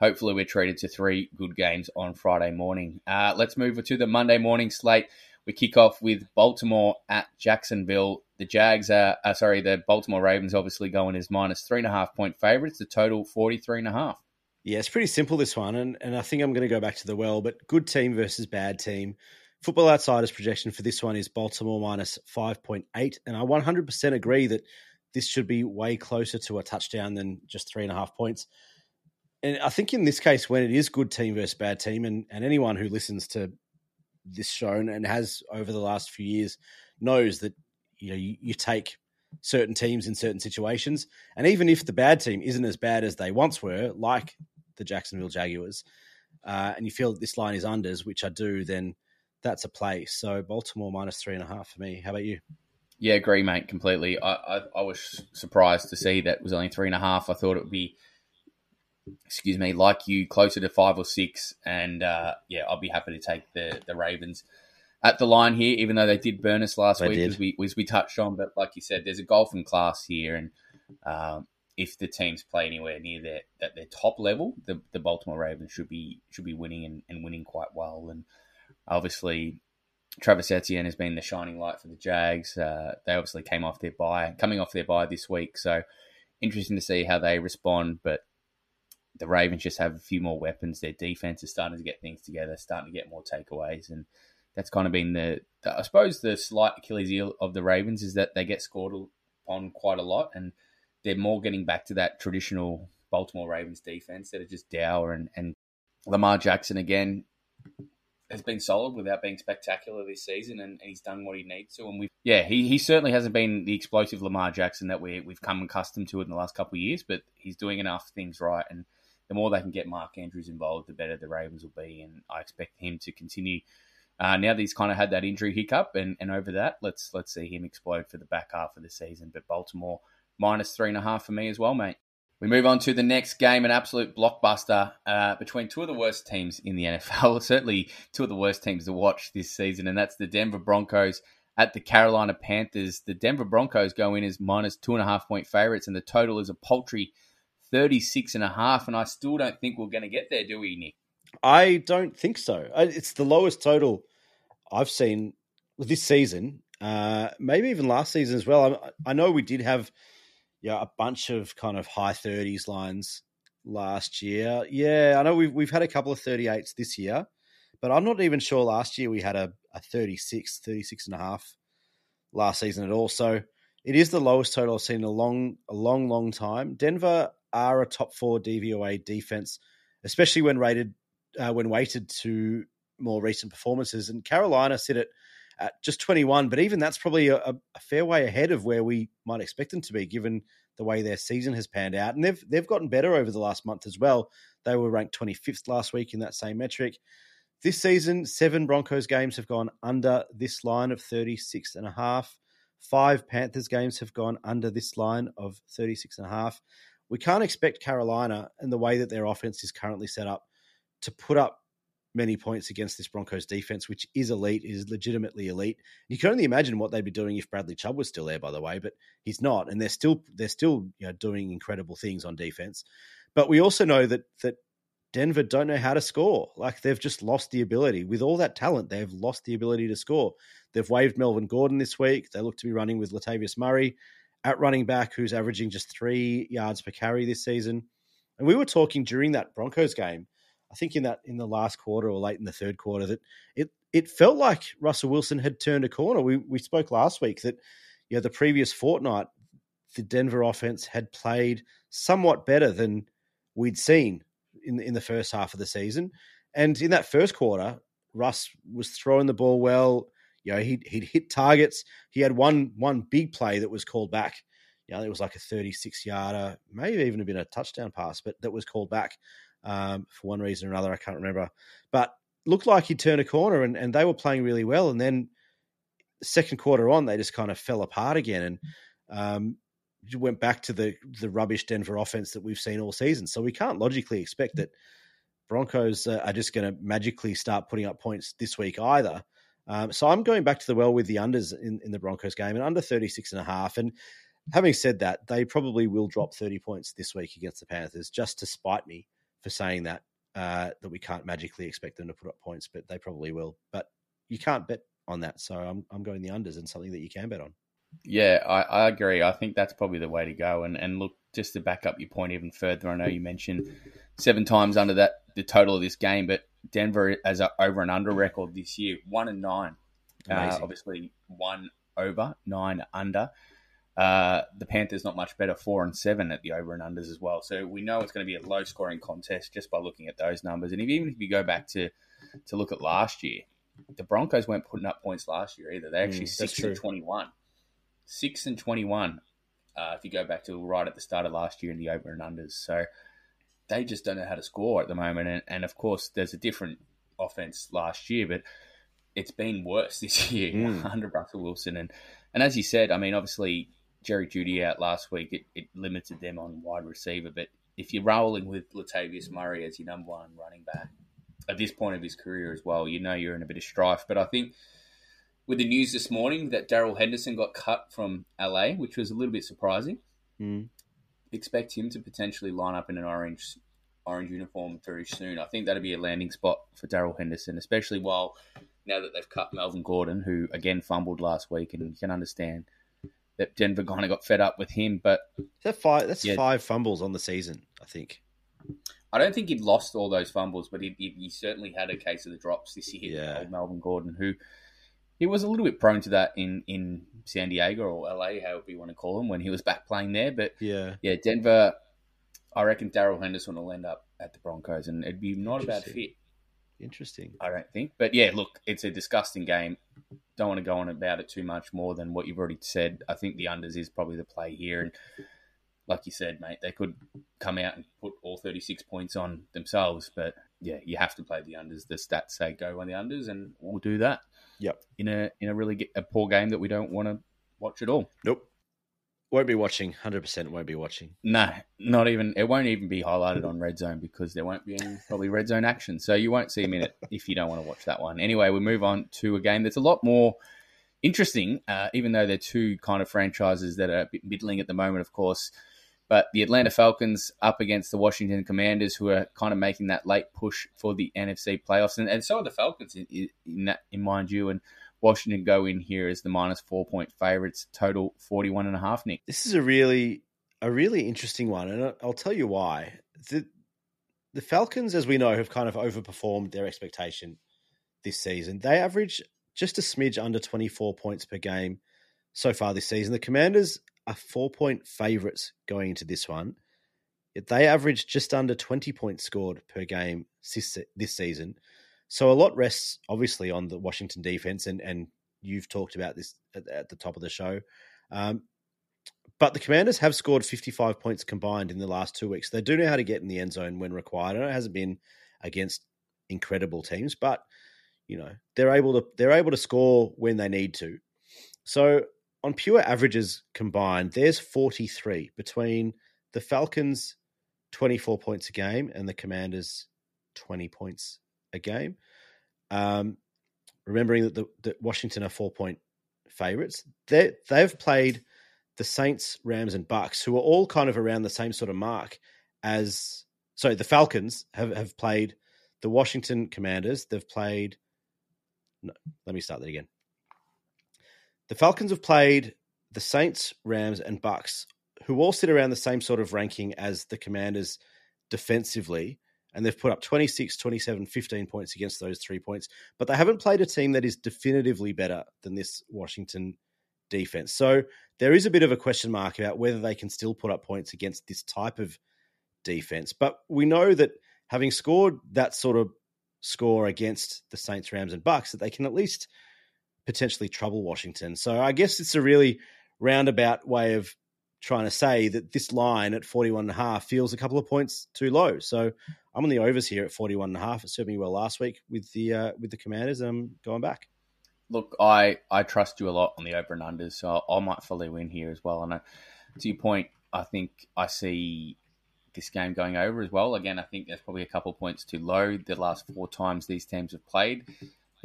hopefully we're treated to three good games on Friday morning. Uh, let's move to the Monday morning slate. We kick off with Baltimore at Jacksonville. The Jags are, uh, sorry, the Baltimore Ravens obviously going as minus three and a half point favourites. The total 43 and a half. Yeah, it's pretty simple this one, and, and I think I'm going to go back to the well, but good team versus bad team. Football Outsiders projection for this one is Baltimore minus 5.8, and I 100% agree that this should be way closer to a touchdown than just three and a half points. And I think in this case, when it is good team versus bad team, and, and anyone who listens to this shown and has over the last few years knows that you know you, you take certain teams in certain situations, and even if the bad team isn't as bad as they once were, like the Jacksonville Jaguars, uh, and you feel that this line is unders, which I do, then that's a play. So Baltimore minus three and a half for me. How about you? Yeah, agree, mate. Completely. I, I, I was surprised to see that was only three and a half. I thought it would be excuse me, like you, closer to five or six. And uh, yeah, I'll be happy to take the the Ravens. at the line here, even though they did burn us last They week, did. as we as we touched on. But like you said, there's a golfing class here, and um, if the teams play anywhere near their at their top level, the, the Baltimore Ravens should be should be winning and, and winning quite well. And obviously, Travis Etienne has been the shining light for the Jags. Uh, they obviously came off their bye, coming off their bye this week, so interesting to see how they respond. But the Ravens just have a few more weapons. Their defense is starting to get things together, starting to get more takeaways, and that's kind of been the, the I suppose the slight Achilles heel of the Ravens is that they get scored on quite a lot, and they're more getting back to that traditional Baltimore Ravens defense that are just dour and, and Lamar Jackson again has been solid without being spectacular this season, and, and he's done what he needs to. And we, yeah, he, he certainly hasn't been the explosive Lamar Jackson that we we've come accustomed to in the last couple of years, but he's doing enough things right. And the more they can get Mark Andrews involved, the better the Ravens will be. And I expect him to continue. Uh, now that he's kind of had that injury hiccup, and, and over that, let's let's see him explode for the back half of the season. But Baltimore minus three and a half for me as well, mate. We move on to the next game, an absolute blockbuster uh, between two of the worst teams in the NFL. [laughs] Certainly, two of the worst teams to watch this season, and that's the Denver Broncos at the Carolina Panthers. The Denver Broncos go in as minus two and a half point favorites, and the total is a paltry 36 and a half. And I still don't think we're going to get there, do we, Nick? I don't think so. It's the lowest total I've seen this season, uh, maybe even last season as well. I, I know we did have yeah a bunch of kind of high thirties lines last year. Yeah, I know we've we've had a couple of 38s this year, but I'm not even sure last year we had a, a 36, 36 and a half last season at all. So it is the lowest total I've seen in a long, a long, long time. Denver are a top four DVOA defense, especially when rated uh, when weighted to more recent performances. And Carolina sit at at just 21, but even that's probably a, a fair way ahead of where we might expect them to be, given the way their season has panned out. And they've they've gotten better over the last month as well. They were ranked 25th last week in that same metric. This season, seven Broncos games have gone under this line of 36 and a half. Five Panthers games have gone under this line of 36 and a half. We can't expect Carolina and the way that their offense is currently set up to put up many points against this Broncos defense, which is elite, is legitimately elite. You can only imagine what they'd be doing if Bradley Chubb was still there, by the way, but he's not, and they're still they're still you know doing incredible things on defense. But we also know that that Denver don't know how to score. Like they've just lost the ability. With all that talent, they've lost the ability to score. They've waived Melvin Gordon this week. They look to be running with Latavius Murray at running back, who's averaging just three yards per carry this season. And we were talking during that Broncos game I think in that in the last quarter or late in the third quarter that it it felt like Russell Wilson had turned a corner. We we spoke last week that you know the previous fortnight the Denver offense had played somewhat better than we'd seen in in the first half of the season. And in that first quarter, Russ was throwing the ball well. You know, he'd he'd hit targets. He had one one big play that was called back. You know, it was like a 36 yarder, maybe even been a touchdown pass, but that was called back um, for one reason or another. I can't remember, but looked like he turned a corner and, and they were playing really well. And then second quarter on, they just kind of fell apart again and um, went back to the the rubbish Denver offense that we've seen all season. So we can't logically expect that Broncos uh, are just going to magically start putting up points this week either. Um, so I'm going back to the well with the unders in, in the Broncos game and under 36 and a half. And having said that, they probably will drop 30 points this week against the Panthers just to spite me for saying that uh, that we can't magically expect them to put up points, but they probably will. But you can't bet on that, so I'm I'm going the unders and something that you can bet on. Yeah, I, I agree. I think that's probably the way to go. And and look, just to back up your point even further, I know you mentioned seven times under that the total of this game, but Denver as a over and under record this year, one and nine. Uh, obviously, one over, nine under. Uh, the Panthers not much better, four and seven at the over and unders as well. So we know it's going to be a low scoring contest just by looking at those numbers. And if, even if you go back to to look at last year, the Broncos weren't putting up points last year either. They actually Mm, six and twenty one, six and twenty one. Uh, if you go back to right at the start of last year in the over and unders, so they just don't know how to score at the moment. And, and of course, there's a different offense last year, but it's been worse [laughs] this year Mm. [laughs] under Russell Wilson. And and as you said, I mean, obviously Jerry Jeudy out last week, it, it limited them on wide receiver. But if you're rolling with Latavius Murray as your number one running back at this point of his career as well, you know you're in a bit of strife. But I think with the news this morning that Darrell Henderson got cut from LA, which was a little bit surprising. Mm. Expect him to potentially line up in an orange orange uniform very soon. I think that'd be a landing spot for Darrell Henderson, especially while now that they've cut Melvin Gordon, who again fumbled last week, and you can understand that Denver kind of got fed up with him. But that five, that's Yeah. five fumbles on the season, I think. I don't think he'd lost all those fumbles, but he, he, he certainly had a case of the drops this year. Yeah. Melvin Gordon, who he was a little bit prone to that in, in San Diego or LA, however you want to call him, when he was back playing there. But Yeah. yeah, Denver, I reckon Darrell Henderson will end up at the Broncos, and it'd be not a bad fit. Interesting. I don't think. But yeah, look, it's a disgusting game. Don't want to go on about it too much more than what you've already said. I think the unders is probably the play here. And like you said, mate, they could come out and put all 36 points on themselves. But yeah, you have to play the unders. The stats say go on the unders, and we'll do that. Yep. In a in a really ge- a poor game that we don't want to watch at all. Nope. Won't be watching. Hundred percent won't be watching. No, not even. It won't even be highlighted on Red Zone because there won't be any probably Red Zone action. So you won't see a minute if you don't want to watch that one. Anyway, we move on to a game that's a lot more interesting, uh, even though they're two kind of franchises that are middling at the moment, of course. But the Atlanta Falcons up against the Washington Commanders, who are kind of making that late push for the NFC playoffs, and, and so are the Falcons, in, in, that, in mind you. And Washington go in here as the minus four point favorites, total forty one and a half. Nick, This is a really a really interesting one, and I'll tell you why. The the Falcons, as we know, have kind of overperformed their expectation this season. They average just a smidge under twenty four points per game so far this season. The Commanders are four point favorites going into this one. Yet They average just under 20 points scored per game this season. So a lot rests obviously on the Washington defense, and, and you've talked about this at, at the top of the show. Um, but the Commanders have scored 55 points combined in the last two weeks. They do know how to get in the end zone when required. Know it hasn't been against incredible teams, but you know they're able to they're able to score when they need to. So on pure averages combined, there's 43 between the Falcons 24 points a game and the Commanders 20 points a game. Um, remembering that the that Washington are four point favorites, they they've played the Saints, Rams, and Bucs, who are all kind of around the same sort of mark as. So the Falcons have have played the Washington Commanders. They've played. No, let me start that again. The Falcons have played the Saints, Rams, and Bucs, who all sit around the same sort of ranking as the Commanders defensively. And they've put up 26, 27, 15 points against those three points. But they haven't played a team that is definitively better than this Washington defense. So there is a bit of a question mark about whether they can still put up points against this type of defense. But we know that having scored that sort of score against the Saints, Rams, and Bucs, that they can at least potentially trouble Washington. So I guess it's a really roundabout way of trying to say that this line at 41 and a half feels a couple of points too low. So I'm on the overs here at 41 and a half. It served me well last week with the uh, with the Commanders. and I'm going back. look, I I trust you a lot on the over and unders, so I, I might follow in here as well. And uh, to your point, I think I see this game going over as well. Again, I think there's probably a couple of points too low. The last four times these teams have played,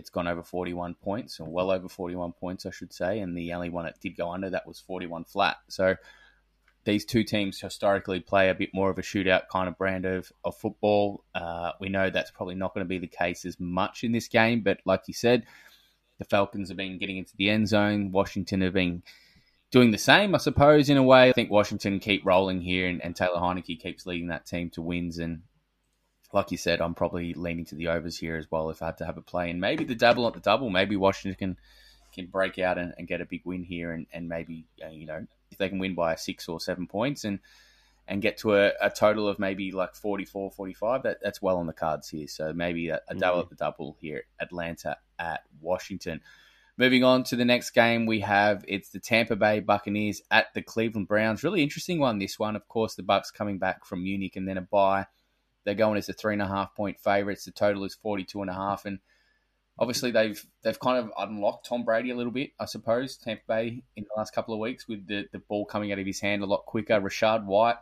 it's gone over 41 points, or well over 41 points, I should say. And the only one it did go under that was 41 flat. So these two teams historically play a bit more of a shootout kind of brand of, of football. Uh, we know that's probably not going to be the case as much in this game, but like you said, the Falcons have been getting into the end zone. Washington have been doing the same, I suppose, in a way. I think Washington keep rolling here, and, and Taylor Heinicke keeps leading that team to wins. And like you said, I'm probably leaning to the overs here as well if I had to have a play. And maybe the double at the double. Maybe Washington can can break out and, and get a big win here, and, and maybe uh, you know if they can win by six or seven points and and get to a, a total of maybe like 44, 45, that, that's well on the cards here. So maybe a, a double Mhm. at the double here, Atlanta at Washington. Moving on to the next game, we have it's the Tampa Bay Buccaneers at the Cleveland Browns. Really interesting one. This one, of course, the Bucs coming back from Munich and then a bye. They're going as a three and a half point favorites. The total is forty two and a half, and obviously they've they've kind of unlocked Tom Brady a little bit, I suppose. Tampa Bay in the last couple of weeks with the the ball coming out of his hand a lot quicker. Rachaad White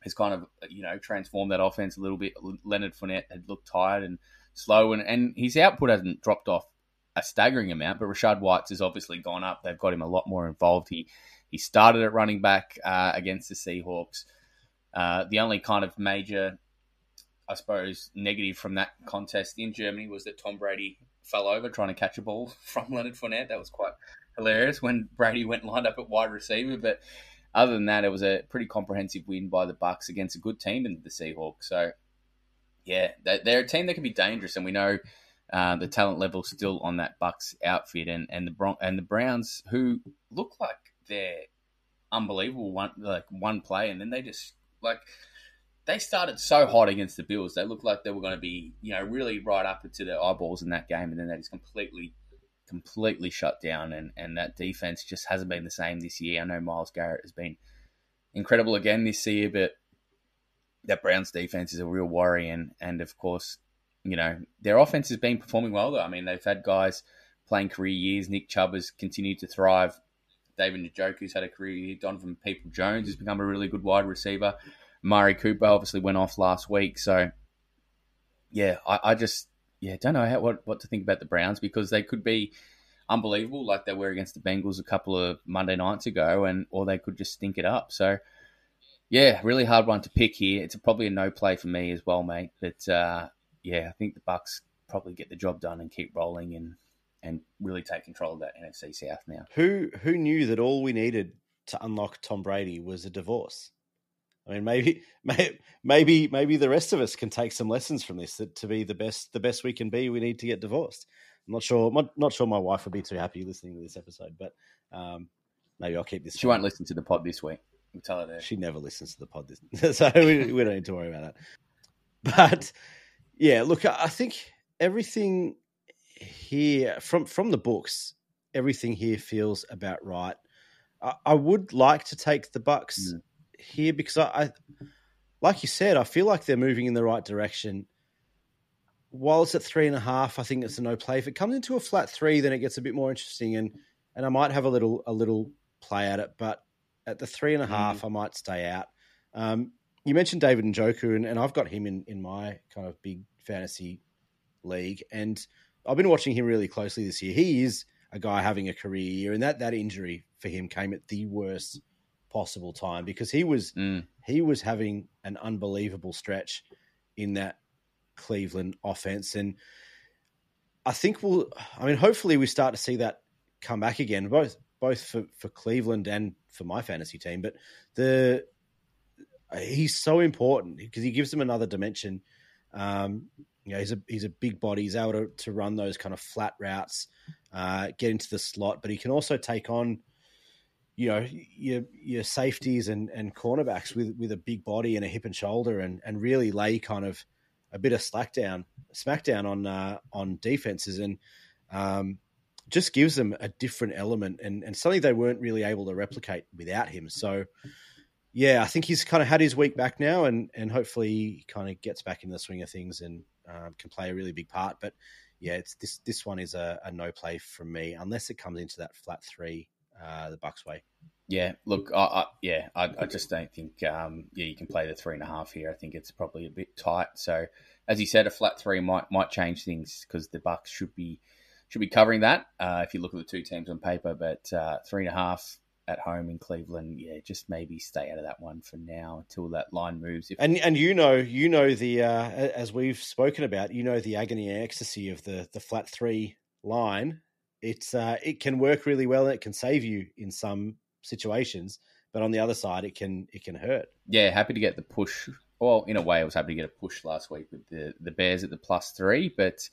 has kind of you know transformed that offense a little bit. Leonard Fournette had looked tired and slow, and, and his output hasn't dropped off a staggering amount, but Rachaad White's has obviously gone up. They've got him a lot more involved. He he started at running back uh, against the Seahawks. Uh, the only kind of major, I suppose, negative from that contest in Germany was that Tom Brady fell over trying to catch a ball [laughs] from Leonard Fournette. That was quite hilarious when Brady went lined up at wide receiver. But other than that, it was a pretty comprehensive win by the Bucs against a good team in the Seahawks. So yeah, they're a team that can be dangerous, and we know uh, the talent level still on that Bucs outfit, and and the Bron- and the Browns who look like they're unbelievable one like one play, and then they just like they started so hot against the Bills. They looked like they were going to be you know really right up into their eyeballs in that game, and then they just completely completely shut down, and and that defense just hasn't been the same this year. I know Myles Garrett has been incredible again this year, but that Browns defense is a real worry, and and of course, you know their offense has been performing well. Though I mean, they've had guys playing career years. Nick Chubb has continued to thrive. David Njoku's had a career year. Donovan Peoples-Jones has become a really good wide receiver. Mari Cooper obviously went off last week, so yeah, I, I just yeah don't know how, what what to think about the Browns because they could be unbelievable like they were against the Bengals a couple of Monday nights ago, and or they could just stink it up. So yeah, really hard one to pick here. It's probably a no play for me as well, mate. But uh, yeah, I think the Bucs probably get the job done and keep rolling and and really take control of that NFC South now. Who who knew that all we needed to unlock Tom Brady was a divorce? I mean, maybe, [laughs] maybe, maybe the rest of us can take some lessons from this. That to be the best, the best we can be, we need to get divorced. I'm not sure. Not sure my wife would be too happy listening to this episode, but um, maybe I'll keep this. She won't listen to the pod this week. We'll tell her that. She never listens to the pod, this, [laughs] so we, we don't need to worry about that. But yeah, look, I think everything here from from the books, everything here feels about right. I, I would like to take the Bucs mm. Here because I, I, like you said, I feel like they're moving in the right direction. While it's at three and a half, I think it's a no play. If it comes into a flat three, then it gets a bit more interesting, and and I might have a little a little play at it. But at the three and a half, mm. I might stay out. Um, you mentioned David Njoku, and, and I've got him in, in my kind of big fantasy league, and I've been watching him really closely this year. He is a guy having a career year, and that that injury for him came at the worst possible time because he was mm. he was having an unbelievable stretch in that Cleveland offense, and I think we'll. I mean, hopefully, we start to see that come back again, both both for, for Cleveland and for my fantasy team. But the he's so important because he gives them another dimension. Um, you know, he's a he's a big body. He's able to, to run those kind of flat routes, uh, get into the slot, but he can also take on, you know, your your safeties and, and cornerbacks with, with a big body and a hip and shoulder, and, and really lay kind of a bit of slack down, smackdown on uh, on defenses. And um, just gives them a different element and, and something they weren't really able to replicate without him. So, yeah, I think he's kind of had his week back now, and and hopefully he kind of gets back in the swing of things and um, can play a really big part. But yeah, it's this this one is a, a no play from me unless it comes into that flat three, uh, the Bucs way. Yeah, look, I, I yeah, I, I, just don't think um, yeah you can play the three and a half here. I think it's probably a bit tight. So as you said, a flat three might might change things because the Bucs should be should be covering that uh, if you look at the two teams on paper. But uh, three and a half at home in Cleveland, yeah, just maybe stay out of that one for now until that line moves. If- and and you know, you know the uh, as we've spoken about, you know the agony and ecstasy of the the flat three line. It's uh, it can work really well and it can save you in some situations, but on the other side, it can it can hurt. Yeah, happy to get the push. Well, in a way, I was happy to get a push last week with the the Bears at the plus three, but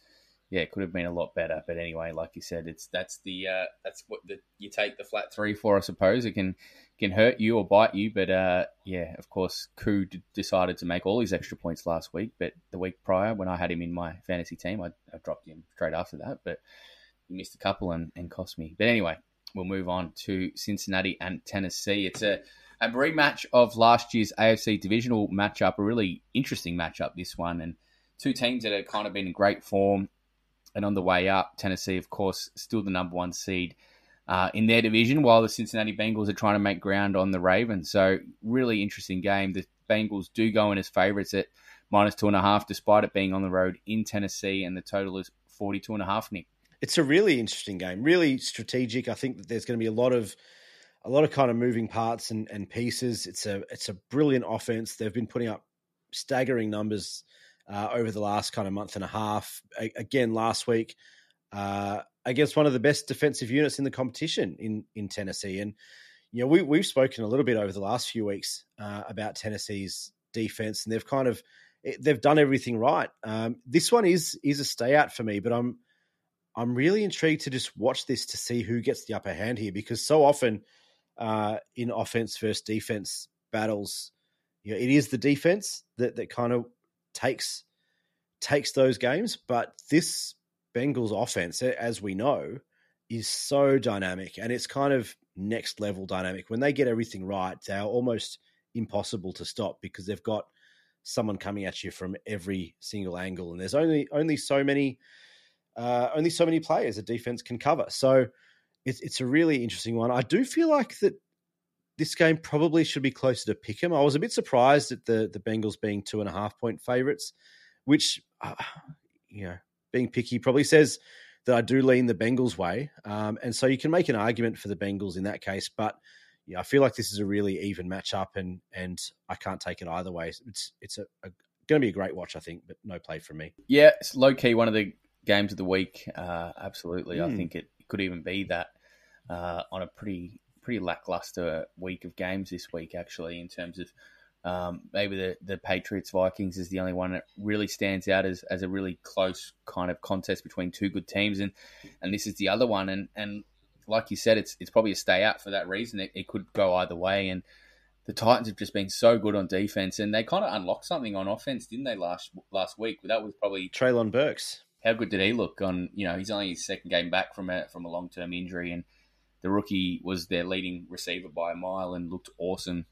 yeah, it could have been a lot better. But anyway, like you said, it's that's the uh, that's what the, you take the flat three for. I suppose it can can hurt you or bite you. But uh, yeah, of course, Koo d- decided to make all his extra points last week. But the week prior, when I had him in my fantasy team, I, I dropped him straight after that. But missed a couple and, and cost me. But anyway, we'll move on to Cincinnati and Tennessee. It's a a rematch of last year's AFC divisional matchup. A really interesting matchup, this one, and two teams that have kind of been in great form and on the way up, Tennessee, of course, still the number one seed uh, in their division, while the Cincinnati Bengals are trying to make ground on the Ravens. So, really interesting game. The Bengals do go in as favourites at minus two and a half, despite it being on the road in Tennessee, and the total is 42 and a half, Nick. It's a really interesting game, really strategic. I think that there's going to be a lot of a lot of kind of moving parts and, and pieces. It's a it's a brilliant offense. They've been putting up staggering numbers uh, over the last kind of month and a half. A- again, last week uh, against one of the best defensive units in the competition in in Tennessee, and you know we we've spoken a little bit over the last few weeks uh, about Tennessee's defense, and they've kind of they've done everything right. Um, this one is is a stay out for me, but I'm I'm really intrigued to just watch this to see who gets the upper hand here because so often uh, in offense versus defense battles, you know, it is the defense that that kind of takes takes those games. But this Bengals offense, as we know, is so dynamic and it's kind of next level dynamic. When they get everything right, they're almost impossible to stop because they've got someone coming at you from every single angle, and there's only only so many uh, only so many players a defense can cover. So it's it's a really interesting one. I do feel like that this game probably should be closer to Pick'em. I was a bit surprised at the the Bengals being two and a half point favorites, which uh, you know being picky probably says that I do lean the Bengals way, um, and so you can make an argument for the Bengals in that case, but yeah, I feel like this is a really even matchup, and and I can't take it either way. It's it's a, a going to be a great watch, I think, but no play from me. Yeah, it's low key one of the games of the week. Uh, absolutely, mm. I hmm. think it could even be that uh, on a pretty pretty lackluster week of games this week, actually, in terms of. Um, maybe the, the Patriots Vikings is the only one that really stands out as, as a really close kind of contest between two good teams, and and this is the other one. And and like you said, it's it's probably a stay out for that reason. It, it could go either way, and the Titans have just been so good on defense, and they kind of unlocked something on offense, didn't they last last week? That was probably Treylon Burks. How good did he look? On you know, he's only his second game back from a from a long term injury, and the rookie was their leading receiver by a mile and looked awesome.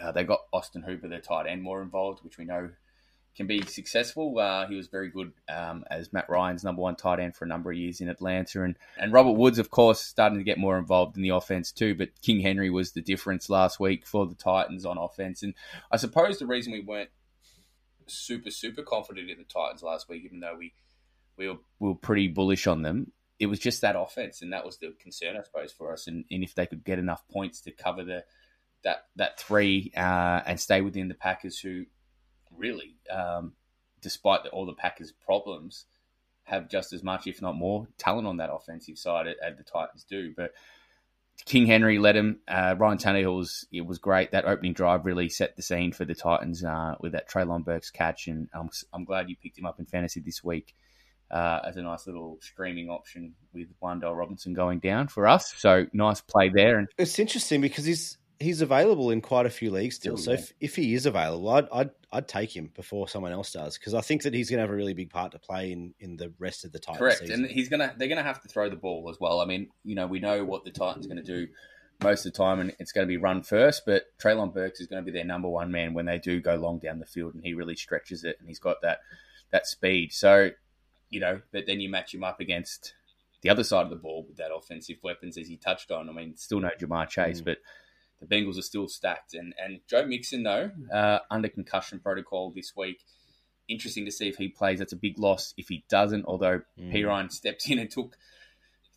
Uh, they got Austin Hooper, their tight end, more involved, which we know can be successful. Uh, he was very good um, as Matt Ryan's number one tight end for a number of years in Atlanta, and and Robert Woods, of course, starting to get more involved in the offense too. But King Henry was the difference last week for the Titans on offense, and I suppose the reason we weren't super super confident in the Titans last week, even though we we were, we were pretty bullish on them. It was just that offense, and that was the concern, I suppose, for us. And, and if they could get enough points to cover the that that three uh, and stay within the Packers, who really, um, despite the, all the Packers' problems, have just as much, if not more, talent on that offensive side as the Titans do. But King Henry led him. Uh, Ryan Tannehill was it was great. That opening drive really set the scene for the Titans uh, with that Treylon Burks catch, and I'm I'm glad you picked him up in fantasy this week. Uh, as a nice little streaming option with Wan'Dale Robinson going down for us. So nice play there. And it's interesting because he's he's available in quite a few leagues still. so if, if he is available, I'd, I'd I'd take him before someone else does because I think that he's going to have a really big part to play in, in the rest of the Titans. Correct, season. and he's gonna they're gonna have to throw the ball as well. I mean, you know, we know what the Titans going to do most of the time, and it's going to be run first. But Treylon Burks is going to be their number one man when they do go long down the field, and he really stretches it, and he's got that that speed. So, you know, but then you match him up against the other side of the ball with that offensive weapons, as he touched on. I mean, still no Ja'Marr Chase, mm. but the Bengals are still stacked. And and Joe Mixon though uh, under concussion protocol this week. Interesting to see if he plays. That's a big loss if he doesn't. Although mm. Perine stepped in and took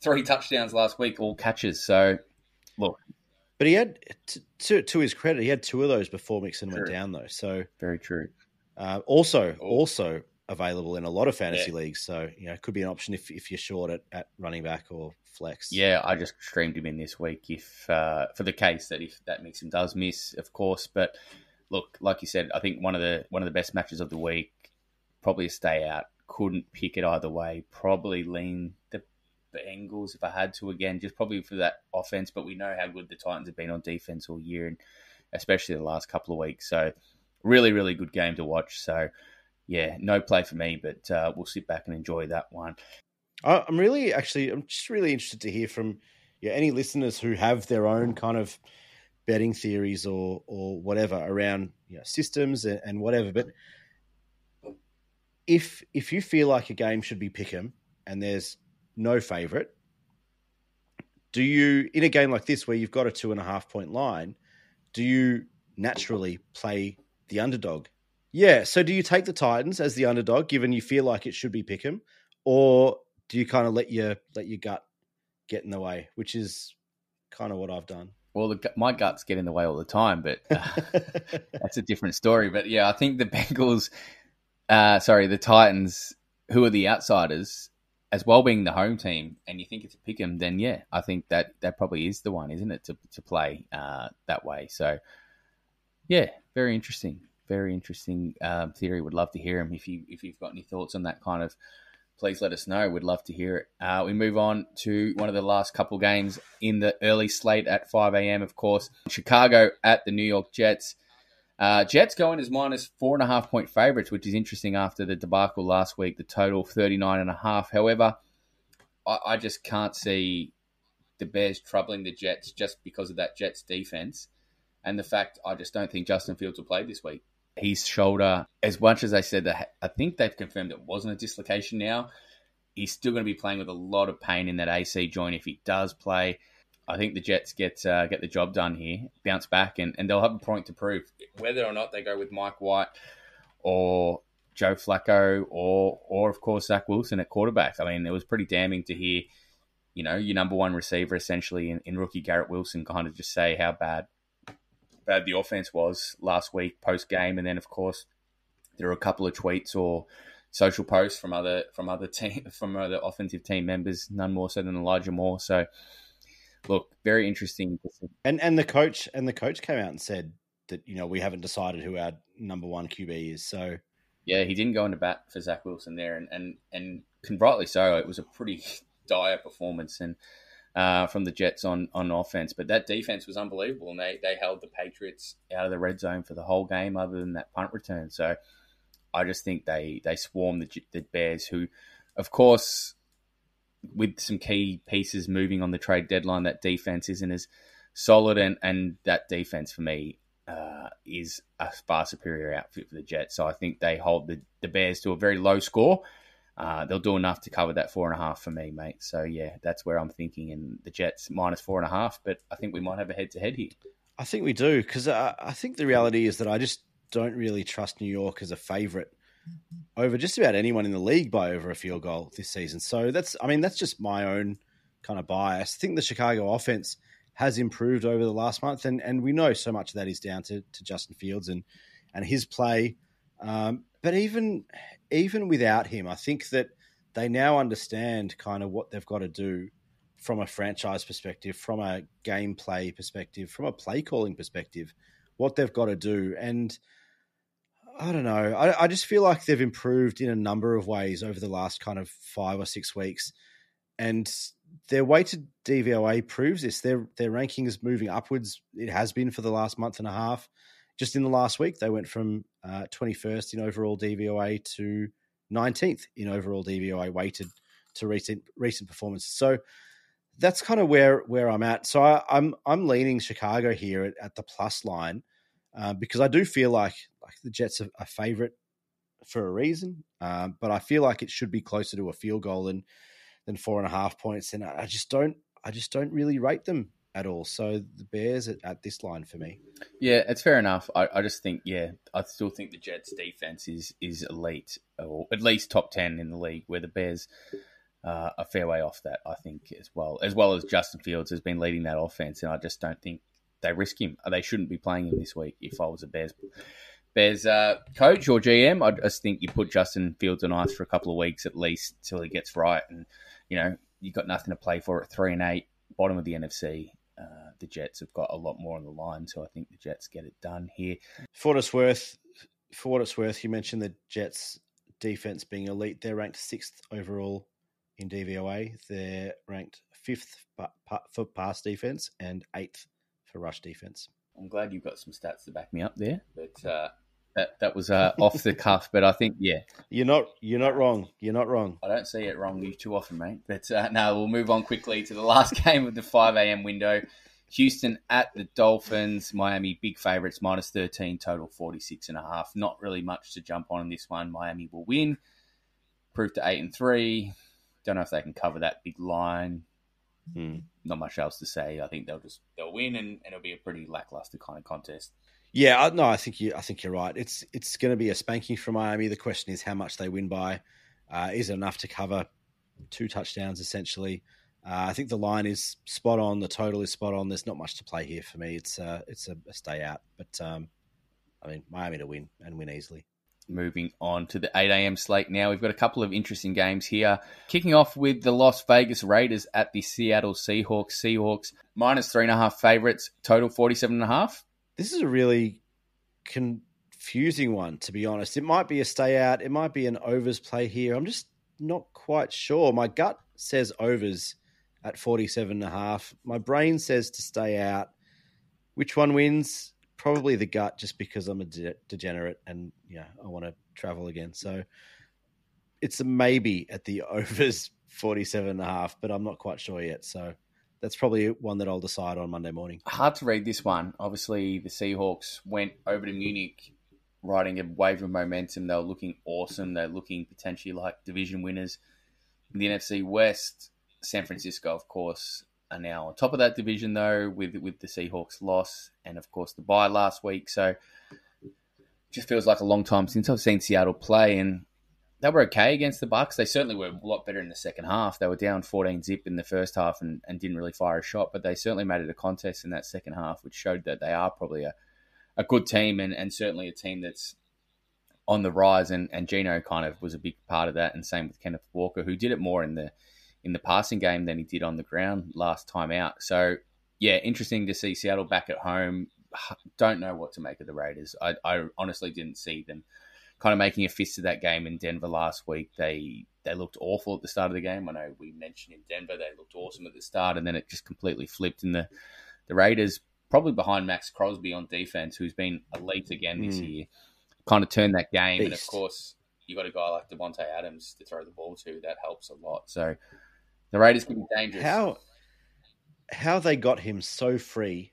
three touchdowns last week, all catches. So look, but he had to to his credit, he had two of those before Mixon true. went down though. So very true. Uh, also, Ooh. also available in a lot of fantasy yeah. leagues. So you know, it could be an option if if you're short at, at running back or flex. Yeah, I just streamed him in this week if uh, for the case that if that Mixon does miss, of course. But look, like you said, I think one of the one of the best matches of the week, probably a stay out. Couldn't pick it either way. Probably lean the Bengals if I had to again, just probably for that offense. But we know how good the Titans have been on defense all year, and especially the last couple of weeks. So really, really good game to watch. So yeah, no play for me, but uh, we'll sit back and enjoy that one. I'm really actually, I'm just really interested to hear from yeah, any listeners who have their own kind of betting theories or or whatever around you know, systems and, and whatever. But if if you feel like a game should be pick'em and there's no favorite, do you in a game like this where you've got a two and a half point line, do you naturally play the underdog? Yeah. So do you take the Titans as the underdog, given you feel like it should be pick'em, or do you kind of let your let your gut get in the way, which is kind of what I've done. Well, the, my guts get in the way all the time, but uh, [laughs] that's a different story. But yeah, I think the [laughs] Bengals, uh, sorry, the Titans, who are the outsiders, as well being the home team, and you think it's a pick 'em, then yeah, I think that that probably is the one, isn't it, to to play uh, that way? So yeah, very interesting, very interesting um, theory. Would love to hear him if you if you've got any thoughts on that kind of please let us know. We'd love to hear it. Uh, we move on to one of the last couple games in the early slate at 5 a.m., of course. Chicago at the New York Jets. Uh, Jets going as minus four and a half point favourites, which is interesting after the debacle last week, the total 39 and a half. However, I, I just can't see the Bears troubling the Jets just because of that Jets defense and the fact I just don't think Justin Fields will play this week his shoulder, as much as they said that, I think they've confirmed it wasn't a dislocation now. He's still going to be playing with a lot of pain in that AC joint if he does play. I think the Jets get uh, get the job done here, bounce back, and, and they'll have a point to prove. Whether or not they go with Mike White or Joe Flacco or or of course Zach Wilson at quarterback. I mean, it was pretty damning to hear, you know, your number one receiver essentially in, in rookie Garrett Wilson kind of just say how bad bad the offense was last week post game, and then of course there were a couple of tweets or social posts from other from other team [laughs] from other offensive team members, none more so than Elijah Moore. So look, very interesting. And and the coach and the coach came out and said that you know we haven't decided who our number one QB is. So yeah, he didn't go into bat for Zach Wilson there, and and and rightly so. It was a pretty [laughs] dire performance, and uh, from the Jets on on offense. But that defense was unbelievable, and they they held the Patriots out of the red zone for the whole game, other than that punt return. So I just think they they swarm the the Bears, who, of course, with some key pieces moving on the trade deadline, that defense isn't as solid, and and that defense for me. Uh, is a far superior outfit for the Jets. So I think they hold the, the Bears to a very low score uh, they'll do enough to cover that four and a half for me, mate. So yeah, that's where I'm thinking. And the Jets minus four and a half, but I think we might have a head to head here. I think we do because I, I think the reality is that I just don't really trust New York as a favourite over just about anyone in the league by over a field goal this season. So that's, I mean, that's just my own kind of bias. I think the Chicago offense has improved over the last month, and and we know so much of that is down to, to Justin Fields and and his play. Um, but even even without him, I think that they now understand kind of what they've got to do from a franchise perspective, from a gameplay perspective, from a play calling perspective, what they've got to do. And I don't know. I, I, just feel like they've improved in a number of ways over the last kind of five or six weeks. And their weighted DVOA proves this. Their their ranking is moving upwards. It has been for the last month and a half just in the last week, they went from uh, 21st in overall DVOA to 19th in overall DVOA weighted to recent recent performances. So that's kind of where where I'm at. So I, am I'm, I'm leaning Chicago here at, at the plus line uh, because I do feel like like the Jets are a favorite for a reason, um, but I feel like it should be closer to a field goal than than four and a half points, and I just don't I just don't really rate them at all. So the Bears at, at this line for me. Yeah, it's fair enough. I, I, just think, yeah, I still think the Jets' defense is is elite, or at least top ten in the league. Where the Bears uh, a fair way off that, I think, as well as well as Justin Fields has been leading that offense, and I just don't think they risk him. They shouldn't be playing him this week. If I was a Bears. Bears uh, coach or GM, I just think you put Justin Fields on ice for a couple of weeks at least till he gets right, and you know you've got nothing to play for at three and eight, bottom of the NFC uh, the Jets have got a lot more on the line, so I think the Jets get it done here. For what it's worth, for what it's worth, you mentioned the Jets' defense being elite. They're ranked sixth overall in DVOA. They're ranked fifth for pass defense and eighth for rush defense. I'm glad you've got some stats to back me up there, but uh, that that was uh, off the [laughs] cuff, but I think yeah, you're not you're not wrong. You're not wrong. I don't see it wrong you too often, mate. But uh, no, we'll move on quickly to the last [laughs] game of the 5 a.m. window. Houston at the Dolphins. Miami big favourites minus 13 total 46 and a half. Not really much to jump on in this one. Miami will win. Proof to eight and three. Don't know if they can cover that big line. Hmm. Not much else to say. I think they'll just they'll win and, and it'll be a pretty lackluster kind of contest. Yeah, no, I think you. I think you're right. It's it's going to be a spanking for Miami. The question is how much they win by. Uh, is it enough to cover two touchdowns essentially. Uh, I think the line is spot on. The total is spot on. There's not much to play here for me. It's uh, it's a, a stay out, but um, I mean Miami to win and win easily. Moving on to the 8 a.m. slate now. We've got a couple of interesting games here. Kicking off with the Las Vegas Raiders at the Seattle Seahawks. Seahawks minus three and a half favorites, total 47 and a half. This is a really confusing one, to be honest. It might be a stay out. It might be an overs play here. I'm just not quite sure. My gut says overs at 47 and a half. My brain says to stay out. Which one wins? Probably the gut, just because I'm a de- degenerate and yeah, I want to travel again. So it's a maybe at the [laughs] overs 47 and a half, but I'm not quite sure yet. So that's probably one that I'll decide on Monday morning. Hard to read this one. Obviously, the Seahawks went over to Munich riding a wave of momentum. They were looking awesome. They're looking potentially like division winners in the NFC West. San Francisco, of course, are now on top of that division though, with with the Seahawks loss and of course the bye last week. So just feels like a long time since I've seen Seattle play, and they were okay against the Bucs. They certainly were a lot better in the second half. They were down 14 zip in the first half and, and didn't really fire a shot, but they certainly made it a contest in that second half, which showed that they are probably a, a good team and, and certainly a team that's on the rise. And, and Geno kind of was a big part of that, and same with Kenneth Walker, who did it more in the in the passing game than he did on the ground last time out. So yeah, interesting to see Seattle back at home. Don't know what to make of the Raiders. I, I honestly didn't see them kind of making a fist of that game in Denver last week. They they looked awful at the start of the game. I know we mentioned in Denver they looked awesome at the start, and then it just completely flipped. And the the Raiders, probably behind Maxx Crosby on defense, who's been elite again this mm. year, kind of turned that game. Beast. And of course, you got a guy like Davante Adams to throw the ball to. That helps a lot. So the Raiders can be dangerous. How how they got him so free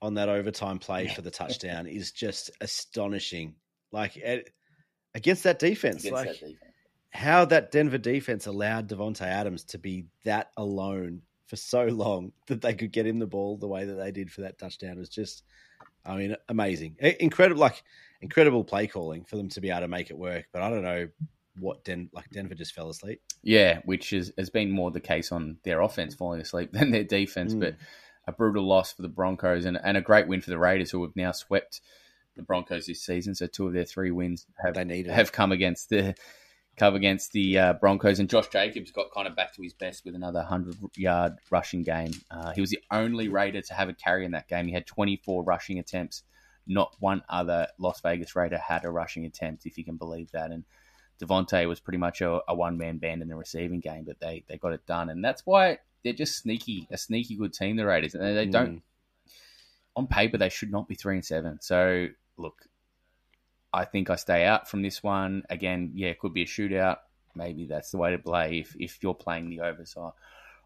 on that overtime play for the [laughs] touchdown is just astonishing. Like against that defense, against like that defense. how that Denver defense allowed Davante Adams to be that alone for so long [laughs] that they could get him the ball the way that they did for that touchdown was just, I mean, amazing, incredible, like incredible play calling for them to be able to make it work. But I don't know what Den like Denver just fell asleep. Yeah, which is, has been more the case on their offense falling asleep [laughs] than their defense. Mm. But a brutal loss for the Broncos and, and a great win for the Raiders, who have now swept the Broncos this season. So two of their three wins have have come against the come against the uh, Broncos. And Josh Jacobs got kind of back to his best with another hundred yard rushing game. Uh, he was the only Raider to have a carry in that game. He had twenty four rushing attempts. Not one other Las Vegas Raider had a rushing attempt, if you can believe that. And Davante was pretty much a, a one man band in the receiving game, but they, they got it done. And that's why they're just sneaky, a sneaky good team, the Raiders. And they, they mm. don't, on paper, they should not be three and seven. So, look, I think I stay out from this one. Again, yeah, it could be a shootout. Maybe that's the way to play if, if you're playing the over. So I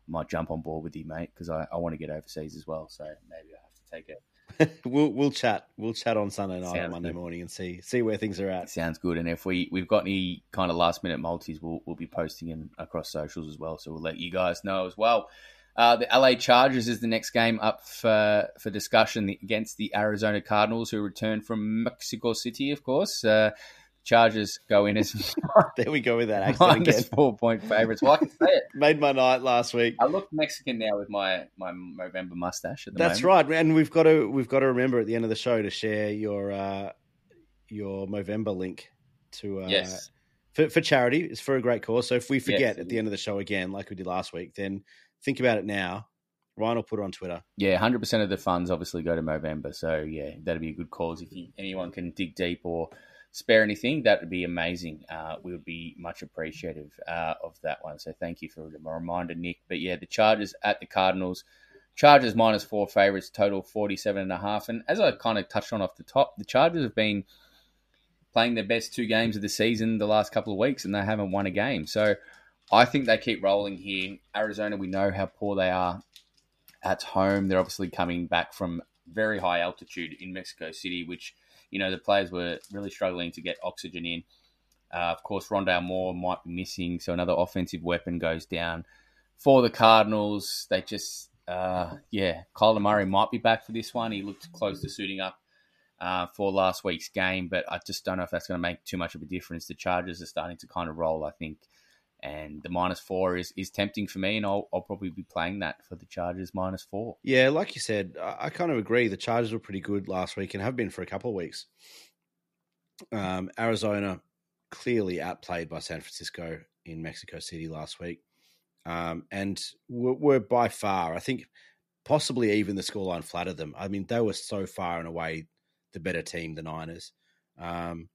might jump on board with you, mate, because I, I want to get overseas as well. So maybe I have to take it [laughs] we'll we'll chat. We'll chat on Sunday night Sounds or Monday good. morning and see see where things are at. Sounds good. And if we we've got any kind of last minute multis, we'll we'll be posting them across socials as well. So we'll let you guys know as well. Uh, the LA Chargers is the next game up for for discussion against the Arizona Cardinals, who return from Mexico City, of course. Uh, Chargers go in as [laughs] there we go with that accent again. four point favourites. Well, I can say it. [laughs] Made my night last week. I look Mexican now with my my Movember mustache. That's moment. right, and we've got to we've got to remember at the end of the show to share your uh, your Movember link to uh, yes. for for charity. It's for a great cause. So if we forget yes, at the end of the show again, like we did last week, then think about it now. Ryan will put it on Twitter. Yeah, hundred percent of the funds obviously go to Movember. So yeah, that'd be a good cause if you, anyone can dig deep or spare anything, that would be amazing. Uh, we would be much appreciative uh, of that one. So thank you for the reminder, Nick. But yeah, the Chargers at the Cardinals. Chargers minus four favorites, total 47 and a half. And as I kind of touched on off the top, the Chargers have been playing their best two games of the season the last couple of weeks and they haven't won a game. So I think they keep rolling here. Arizona, we know how poor they are at home. They're obviously coming back from very high altitude in Mexico City, which – you know, the players were really struggling to get oxygen in. Uh, of course, Rondale Moore might be missing, so another offensive weapon goes down for the Cardinals. They just, uh, yeah, Kyler Murray might be back for this one. He looked close to suiting up uh, for last week's game, but I just don't know if that's going to make too much of a difference. The Chargers are starting to kind of roll, I think. And the minus four is, is tempting for me, and I'll, I'll probably be playing that for the Chargers minus four. Yeah, like you said, I, kind of agree. The Chargers were pretty good last week and have been for a couple of weeks. Um, Arizona clearly outplayed by San Francisco in Mexico City last week, um, and were, were by far, I think, possibly even the scoreline flattered them. I mean, they were so far and away the better team, the Niners. Um,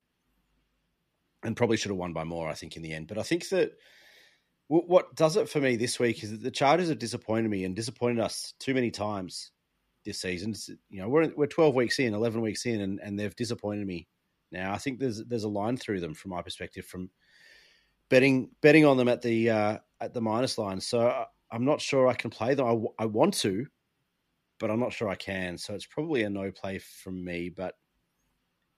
and probably should have won by more, I think, in the end. But I think that what does it for me this week is that the Chargers have disappointed me and disappointed us too many times this season. You know, we're we're twelve weeks in, eleven weeks in, and, and they've disappointed me. Now I think there's there's a line through them from my perspective from betting betting on them at the uh, at the minus line. So I'm not sure I can play them. I, I want to, but I'm not sure I can. So it's probably a no play from me. But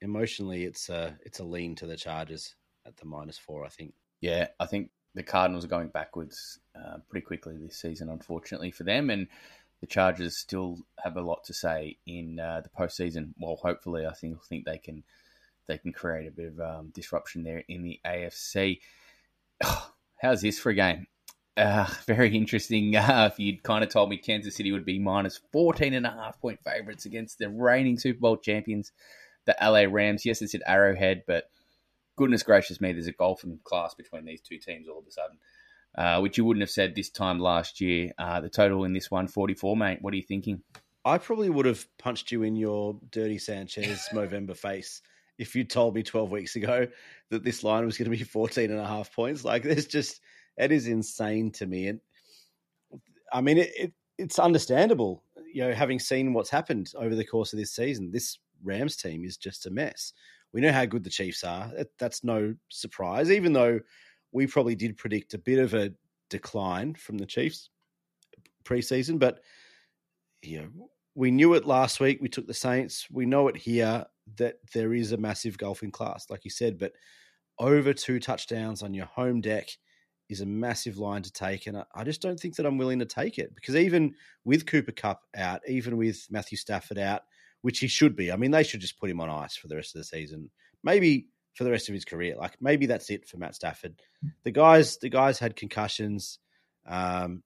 emotionally, it's a it's a lean to the Chargers at the minus four. I think. Yeah, I think the Cardinals are going backwards uh, pretty quickly this season, unfortunately for them, and the Chargers still have a lot to say in uh, the postseason. Well, hopefully, I think think they can they can create a bit of um, disruption there in the AFC. Oh, [sighs] how's this for a game? Uh, very interesting. [laughs] Uh, if you'd kind of told me Kansas City would be minus 14 and a half point favorites against the reigning Super Bowl champions, the LA Rams. Yes, it's at Arrowhead, but goodness gracious me, there's a golfing class between these two teams all of a sudden, uh, which you wouldn't have said this time last year. Uh, the total in this one, 44, mate. What are you thinking? I probably would have punched you in your dirty Sanchez [laughs] Movember face if you told me 12 weeks ago that this line was going to be 14 and a half points. Like, there's just, it is insane to me. And I mean, it, it it's understandable, you know, having seen what's happened over the course of this season. This Rams team is just a mess. We know how good the Chiefs are. That's no surprise, even though we probably did predict a bit of a decline from the Chiefs preseason. But you know, we knew it last week. We took the Saints. We know it here that there is a massive golfing class, like you said. But over two touchdowns on your home deck is a massive line to take, and I just don't think that I'm willing to take it because even with Cooper Kupp out, even with Matthew Stafford out, which he should be. I mean, they should just put him on ice for the rest of the season. Maybe for the rest of his career. Like maybe that's it for Matt Stafford. The guys, the guys had concussions. Um,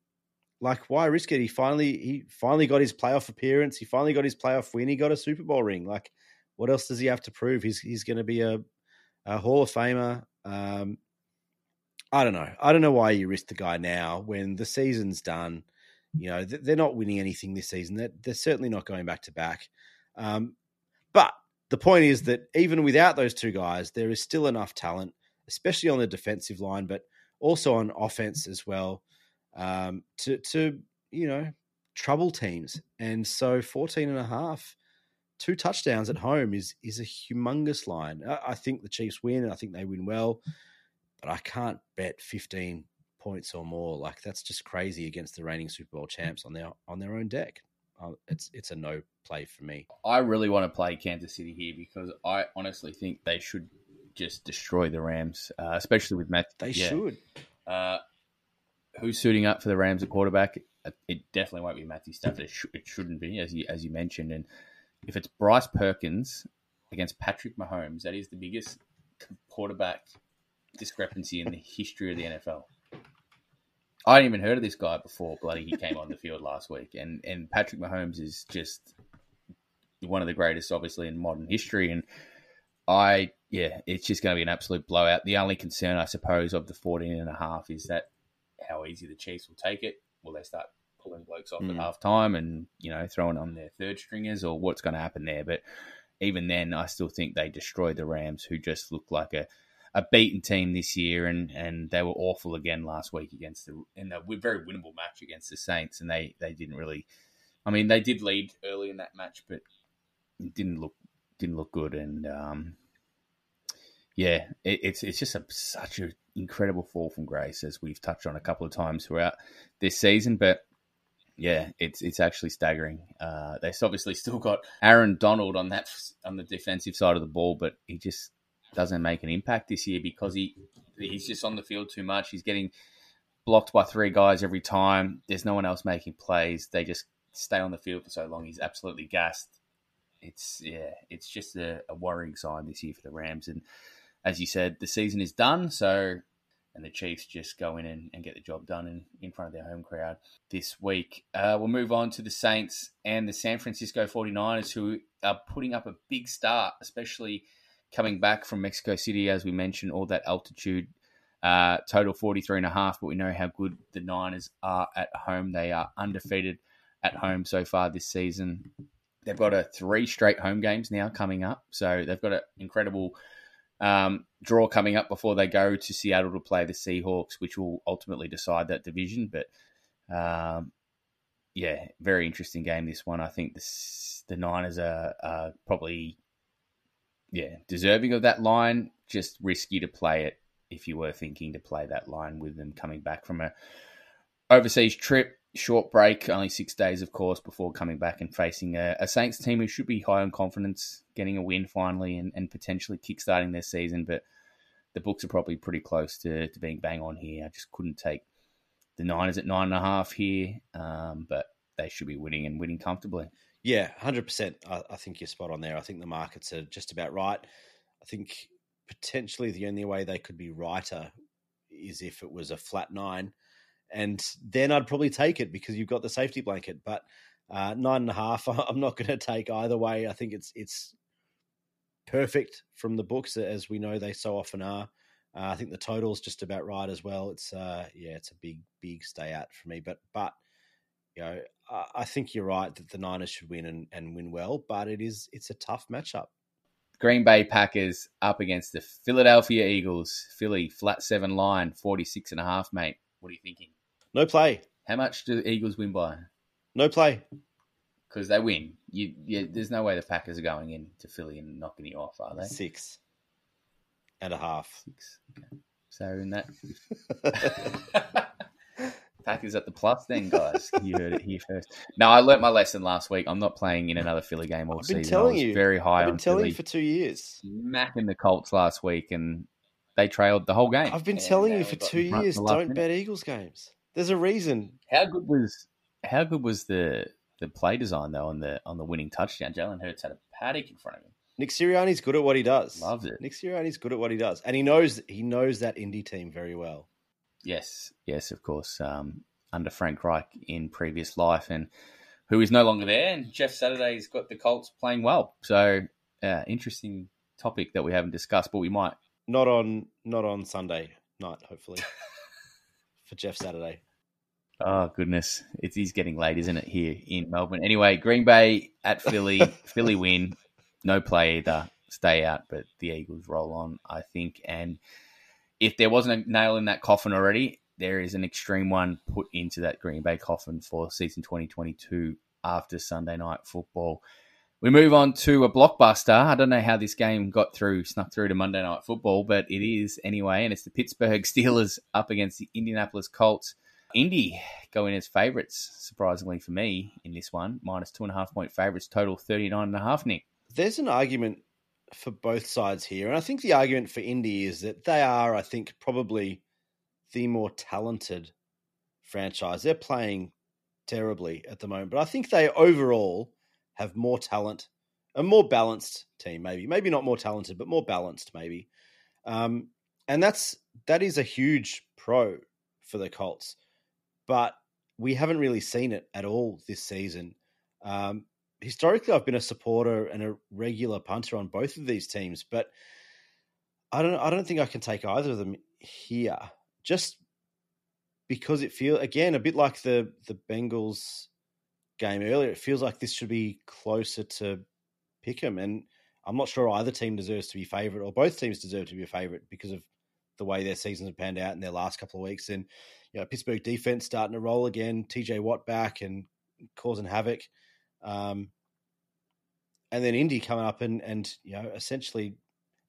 like why risk it? He finally, he finally got his playoff appearance. He finally got his playoff win. He got a Super Bowl ring. Like, what else does he have to prove? He's he's going to be a, a Hall of Famer. Um, I don't know. I don't know why you risk the guy now when the season's done. You know they're not winning anything this season. They're, they're certainly not going back to back. Um, but the point is that even without those two guys, there is still enough talent, especially on the defensive line, but also on offense as well, um, to to you know trouble teams. And so 14 and a half, two touchdowns at home is is a humongous line. I, I think the Chiefs win, and I think they win well, but I can't bet 15 points or more. Like that's just crazy against the reigning Super Bowl champs on their on their own deck it's it's a no play for me. I really want to play Kansas City here because I honestly think they should just destroy the Rams, uh, especially with Matt. They yeah. should. Uh, who's suiting up for the Rams at quarterback? It definitely won't be Matthew Stafford. It, sh- it shouldn't be, as you as you mentioned. And if it's Bryce Perkins against Patrick Mahomes, that is the biggest quarterback discrepancy in the history of the NFL. I hadn't even heard of this guy before bloody he came on the field last week. And and Patrick Mahomes is just one of the greatest, obviously, in modern history. And I, yeah, it's just going to be an absolute blowout. The only concern, I suppose, of the 14 and a half is that how easy the Chiefs will take it. Will they start pulling blokes off mm. at half time and, you know, throwing on their third stringers or what's going to happen there? But even then, I still think they destroy the Rams, who just look like a a beaten team this year, and, and they were awful again last week against the in a very winnable match against the Saints, and they, they didn't really. I mean, they did lead early in that match, but it didn't look didn't look good, and um, yeah, it, it's it's just a, such an incredible fall from grace as we've touched on a couple of times throughout this season, but. Yeah, it's it's actually staggering. Uh, they've obviously still got Aaron Donald on that on the defensive side of the ball, but he just doesn't make an impact this year because he he's just on the field too much. He's getting blocked by three guys every time. There's no one else making plays. They just stay on the field for so long. He's absolutely gassed. It's yeah, it's just a, a worrying sign this year for the Rams. And as you said, the season is done. So and the Chiefs just go in and, and get the job done in, in front of their home crowd this week. Uh, we'll move on to the Saints and the San Francisco 49ers, who are putting up a big start, especially coming back from Mexico City, as we mentioned, all that altitude. Uh, total 43 and a half, but we know how good the Niners are at home. They are undefeated at home so far this season. They've got a three straight home games now coming up, so they've got an incredible um, draw coming up before they go to Seattle to play the Seahawks, which will ultimately decide that division. But um, yeah, very interesting game. This one, I think this, the Niners are, are probably yeah deserving of that line. Just risky to play it if you were thinking to play that line with them coming back from a overseas trip short break, only six days, of course, before coming back and facing a, a, Saints team who should be high on confidence, getting a win finally, and, and potentially kickstarting their season. But the books are probably pretty close to, to being bang on here. I just couldn't take the Niners at nine and a half here, um, but they should be winning and winning comfortably. Yeah, hundred percent. I, I think you're spot on there. I think the markets are just about right. I think potentially the only way they could be righter is if it was a flat nine and then I'd probably take it because you've got the safety blanket. But uh, nine and a half, [laughs] I'm not going to take either way. I think it's it's perfect from the books as we know they so often are. Uh, I think the total's just about right as well. It's uh, yeah, it's a big big stay out for me. But but you know, I, think you're right that the Niners should win and, and win well. But it is it's a tough matchup. Green Bay Packers up against the Philadelphia Eagles. Philly flat seven line, 46 and a half, mate. What are you thinking? No play. How much do the Eagles win by? No play. Because they win. You, you, there's no way the Packers are going in to Philly and knocking you off, are they? Six and a half. Six. Okay. So in that, [laughs] [laughs] Packers at the plus, then guys. [laughs] You heard it here first. No, I learnt my lesson last week. I'm not playing in another Philly game all season. I've been season. Telling you, very high. I've been on telling Philly. you for two years. Smacking the Colts last week, and they trailed the whole game. I've been telling you for two years. Don't minute. bet Eagles games. There's a reason. How good was how good was the the play design though on the on the winning touchdown? Jalen Hurts had a paddock in front of him. Nick Sirianni's good at what he does. Loves it. Nick Sirianni's good at what he does, and he knows he knows that indie team very well. Yes, yes, of course. Um, under Frank Reich in previous life, and who is no longer there. And Jeff Saturday's got the Colts playing well. So, uh, interesting topic that we haven't discussed, but we might. Not on not on Sunday night, hopefully. [laughs] for Jeff Saturday. Oh goodness, it is getting late, isn't it? Here in Melbourne. Anyway, Green Bay at Philly. [laughs] Philly win. No play either. Stay out, but the Eagles roll on, I think. And if there wasn't a nail in that coffin already, there is an extreme one put into that Green Bay coffin for season 2022 after Sunday night football. We move on to a blockbuster. I don't know how this game got through, snuck through to Monday Night Football, but it is anyway, and it's the Pittsburgh [laughs] Steelers up against the Indianapolis Colts. Indy going as favourites, surprisingly for me, in this one, minus two and a half point favourites, total 39 and a half, Nick. There's an argument for both sides here, and I think the argument for Indy is that they are, I think, probably the more talented franchise. They're playing terribly at the moment, but I think they overall have more talent, a more balanced team, maybe, maybe not more talented, but more balanced, maybe. Um, and that's that is a huge pro for the Colts, but we haven't really seen it at all this season. Um, historically, I've been a supporter and a regular punter on both of these teams, but I don't. I don't think I can take either of them here, just because it feels again a bit like the the Bengals game earlier, it feels like this should be closer to Pick'em, and I'm not sure either team deserves to be favourite or both teams deserve to be a favourite because of the way their seasons have panned out in their last couple of weeks. And you know, Pittsburgh defense starting to roll again, TJ Watt back and causing havoc, um, and then Indy coming up and and you know essentially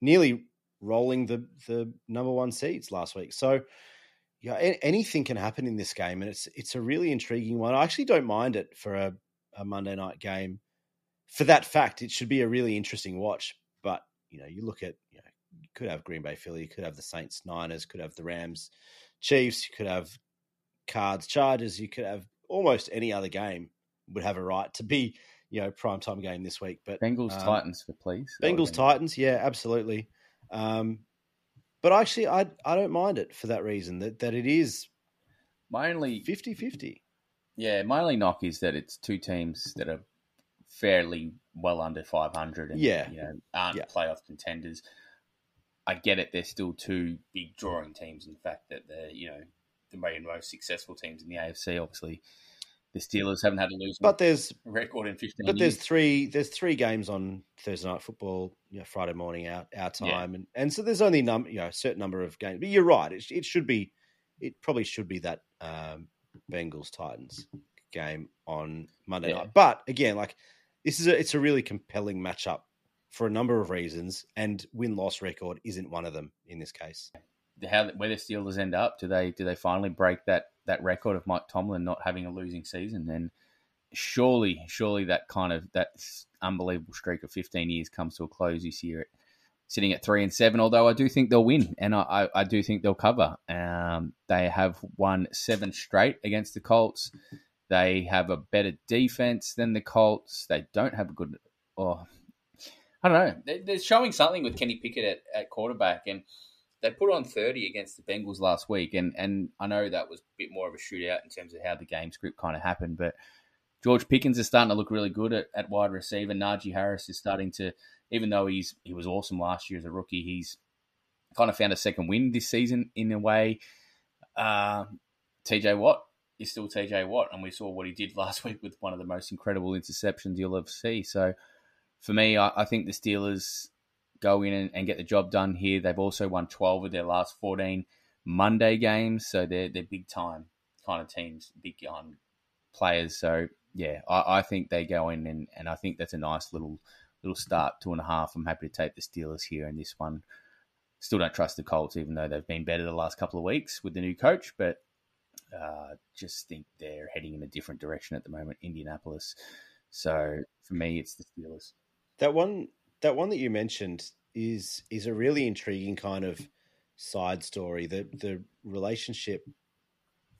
nearly rolling the the number one seeds last week. So yeah, anything can happen in this game, and it's it's a really intriguing one. I actually don't mind it for a, a Monday night game. For that fact, it should be a really interesting watch. But you know, you look at you know, you could have Green Bay, Philly, you could have the Saints, Niners, could have the Rams, Chiefs, you could have Cards, Chargers, you could have almost any other game would have a right to be you know prime time game this week. But Bengals um, Titans for please. Bengals Titans, yeah, absolutely. Um, But actually, I I don't mind it for that reason that, that it is My only 50-50. yeah, my only knock is that it's two teams that are fairly well under 500 and Yeah. you know aren't Yeah. playoff contenders. I get it; they're still two big drawing teams. In fact, that they're you know the main most successful teams in the AFC. Obviously, the Steelers haven't had a losing But there's [laughs] record in 15 but years. there's three there's three games on Thursday night football, you know, Friday morning our our Yeah. time, and and so there's only num you know a certain number of games. But you're right; it, it should be it probably should be that um, Bengals Titans game on Monday Yeah. night. But again, like this is a it's a really compelling matchup for a number of reasons, and win loss record isn't one of them in this case. how where the Steelers end up. Do they do they finally break that that record of Mike Tomlin not having a losing season? And surely, surely that kind of that unbelievable streak of 15 years comes to a close this year. It sitting at three and seven, although I do think they'll win, and I, I, I do think they'll cover. Um, they have won seven straight against the Colts. They have a better defense than the Colts. They don't have a good, or I don't know. They're, they're showing something with Kenny Pickett at, at quarterback, and they put on 30 against the Bengals last week, and, and I know that was a bit more of a shootout in terms of how the game script kind of happened, but George Pickens is starting to look really good at, at wide receiver. Najee Harris is starting to, even though he's he was awesome last year as a rookie, he's kind of found a second win this season in a way. Uh, TJ Watt is still TJ Watt, and we saw what he did [laughs] last week with one of the most incredible interceptions you'll ever see. So for me, I, I think the Steelers go in and, and get the job done here. They've also won 12 of their last 14 Monday games, so they're they're big time kind of teams, big um, players. So yeah, I, I think they go in and, and I think that's a nice little little start, two and a half. I'm happy to take the Steelers here in this one. Still don't trust the Colts, even though they've been better the last couple of weeks with the new coach, but uh, just think they're heading in a different direction at the moment, Indianapolis. So for me, it's the Steelers. That one, that one that you mentioned is is a really intriguing kind of side story. The the relationship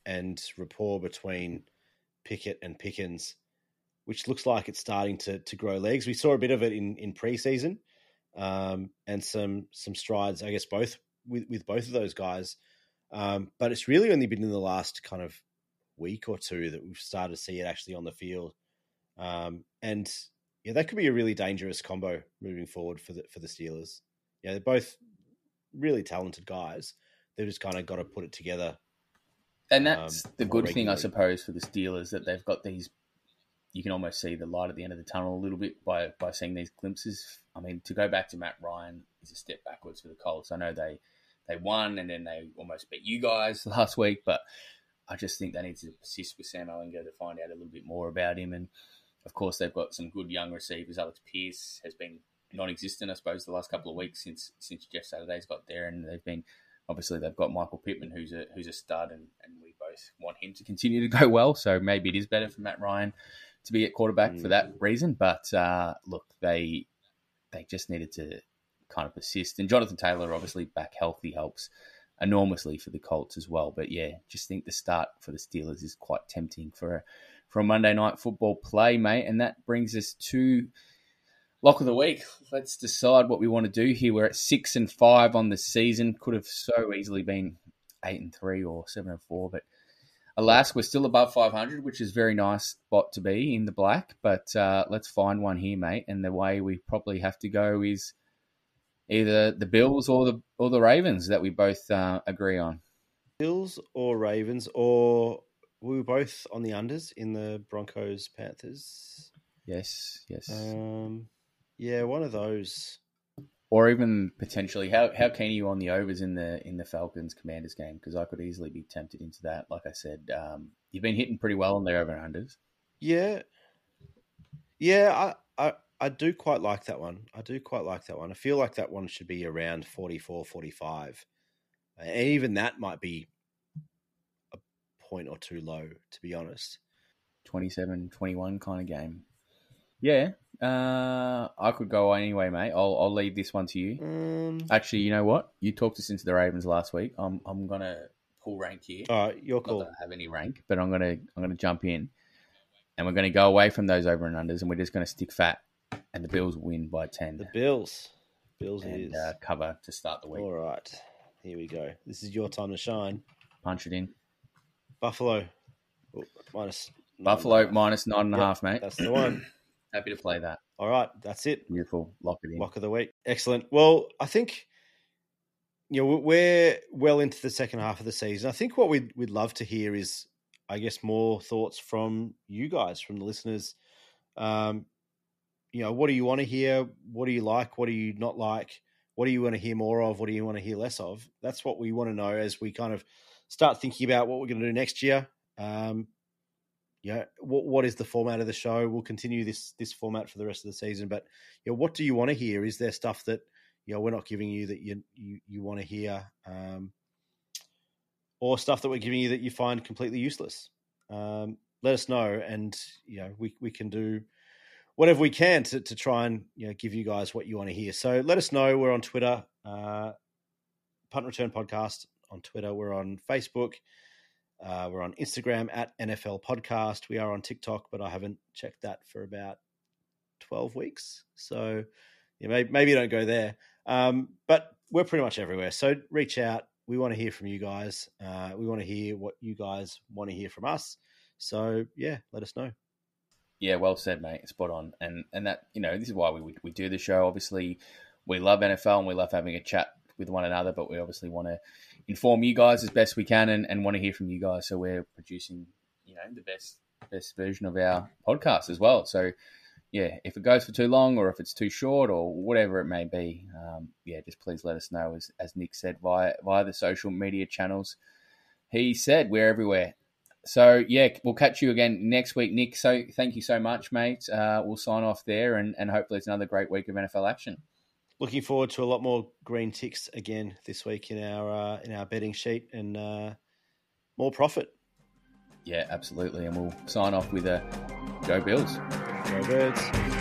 and rapport between Pickett and Pickens, which looks like it's starting to to grow legs. We saw a bit of it in in preseason, um, and some some strides, I guess, both with with both of those guys. Um, but it's really only been in the last kind of week or two that we've started to see it actually on the field. Um, and yeah, that could be a really dangerous combo moving forward for the for the Steelers. Yeah, they're both really talented guys. They've just kind of got to put it together. And that's um, the good thing, I suppose, for the Steelers that they've got these. You can almost see the light at the end of the tunnel a little bit by by seeing these glimpses. I mean, to go back to Matt Ryan is a step backwards for the Colts. I know they they won and then they almost beat you guys [laughs] last week, but I just think they need to persist with Sam Ehlinger to find out a little bit more about him. And of course, they've got some good young receivers. Alex Pierce has been non-existent, I suppose, the last couple of weeks since since Jeff Saturday's got there, and they've been obviously they've got Michael Pittman, who's a who's a stud, and, and we both want him to continue to go well. So maybe it is better for Matt Ryan to be at quarterback for Mm. that reason. But uh, look, they they just needed to kind of persist, and Jonathan Taylor obviously back healthy helps enormously for the Colts as well. But yeah, just think the start for the Steelers is quite tempting for a, a Monday night football play, mate. And that brings us to lock of the week. Let's decide what we want to do here. We're at six and five on the season. Could have so easily been eight and three or seven and four, but alas, we're still above 500, which is very nice spot to be in the black. But uh, let's find one here, mate. And the way we probably have to go is either the Bills or the or the Ravens that we both uh, agree on. Bills or Ravens, or we were both on the unders in the Broncos Panthers. Yes, yes. Um, yeah, one of those. or even potentially, how how keen are you on the overs in the in the Falcons Commanders game? Because I could easily be tempted into that. Like I said, um, you've been hitting pretty well on the over and unders. Yeah, yeah, I, I I do quite like that one. I do quite like that one. I feel like that one should be around 44, 45. and even that might be point or two low, to be honest. 27-21 kind of game. Yeah, uh, I could go anyway, mate. I'll I'll leave this one to you. Um, Actually, you know what? You talked us into the Ravens last week. I'm I'm gonna pull rank here. all right, your Not call. that I have any rank, but I'm gonna I'm gonna jump in, and we're gonna go away from those over and unders, and we're just gonna stick fat, and the Bills win by ten The Bills. Bills and is. uh, cover to start the week. All right. Here we go. This is your time to shine. Punch it in. Buffalo oh, minus Buffalo minus nine and a half, mate. That's the one. [clears throat] Happy to play that. All right, that's it. Beautiful. Lock it in. Lock of the week. Excellent. Well, I think you know we're well into the second half of the season. I think what we'd we'd love to hear is, I guess, more thoughts from you guys, from the listeners. Um, you know, what do you want to hear? What do you like? What do you not like? What do you want to hear more of? What do you want to hear less of? That's what we want to know as we kind of start thinking about what we're going to do next year. Um, know, what what is the format of the show? We'll continue this this format for the rest of the season. But you know, what do you want to hear? Is there stuff that you know we're not giving you that you you, you want to hear, um, or stuff that we're giving you that you find completely useless? Um, let us know, and you know we we can do whatever we can to, to try and you know give you guys what you want to hear. So let us know. We're on Twitter, uh, Punt Return Podcast on Twitter. We're on Facebook. Uh, we're on Instagram at NFL Podcast. We are on TikTok, but I haven't checked that for about twelve weeks. So yeah, maybe, maybe don't go there. Um, but we're pretty much everywhere. So reach out. We want to hear from you guys. Uh, we want to hear what you guys want to hear from us. So yeah, let us know. Yeah, well said, mate. Spot on. And and that you know this is why we we do the show. Obviously, we love NFL and we love having a chat with one another, but we obviously want to inform you guys as best we can and, and want to hear from you guys. So we're producing you know the best best version of our podcast as well. So yeah, if it goes for too long or if it's too short or whatever it may be, um, yeah, just please let us know. As as Nick said via via the social media channels, he said we're everywhere. So yeah, we'll catch you again next week, Nick. So thank you so much, mate. Uh, we'll sign off there, and, and hopefully it's another great week of NFL action. Looking forward to a lot more green ticks again this week in our uh, in our betting sheet and uh, more profit. Yeah, absolutely, and we'll sign off with a go Bills. Go Birds.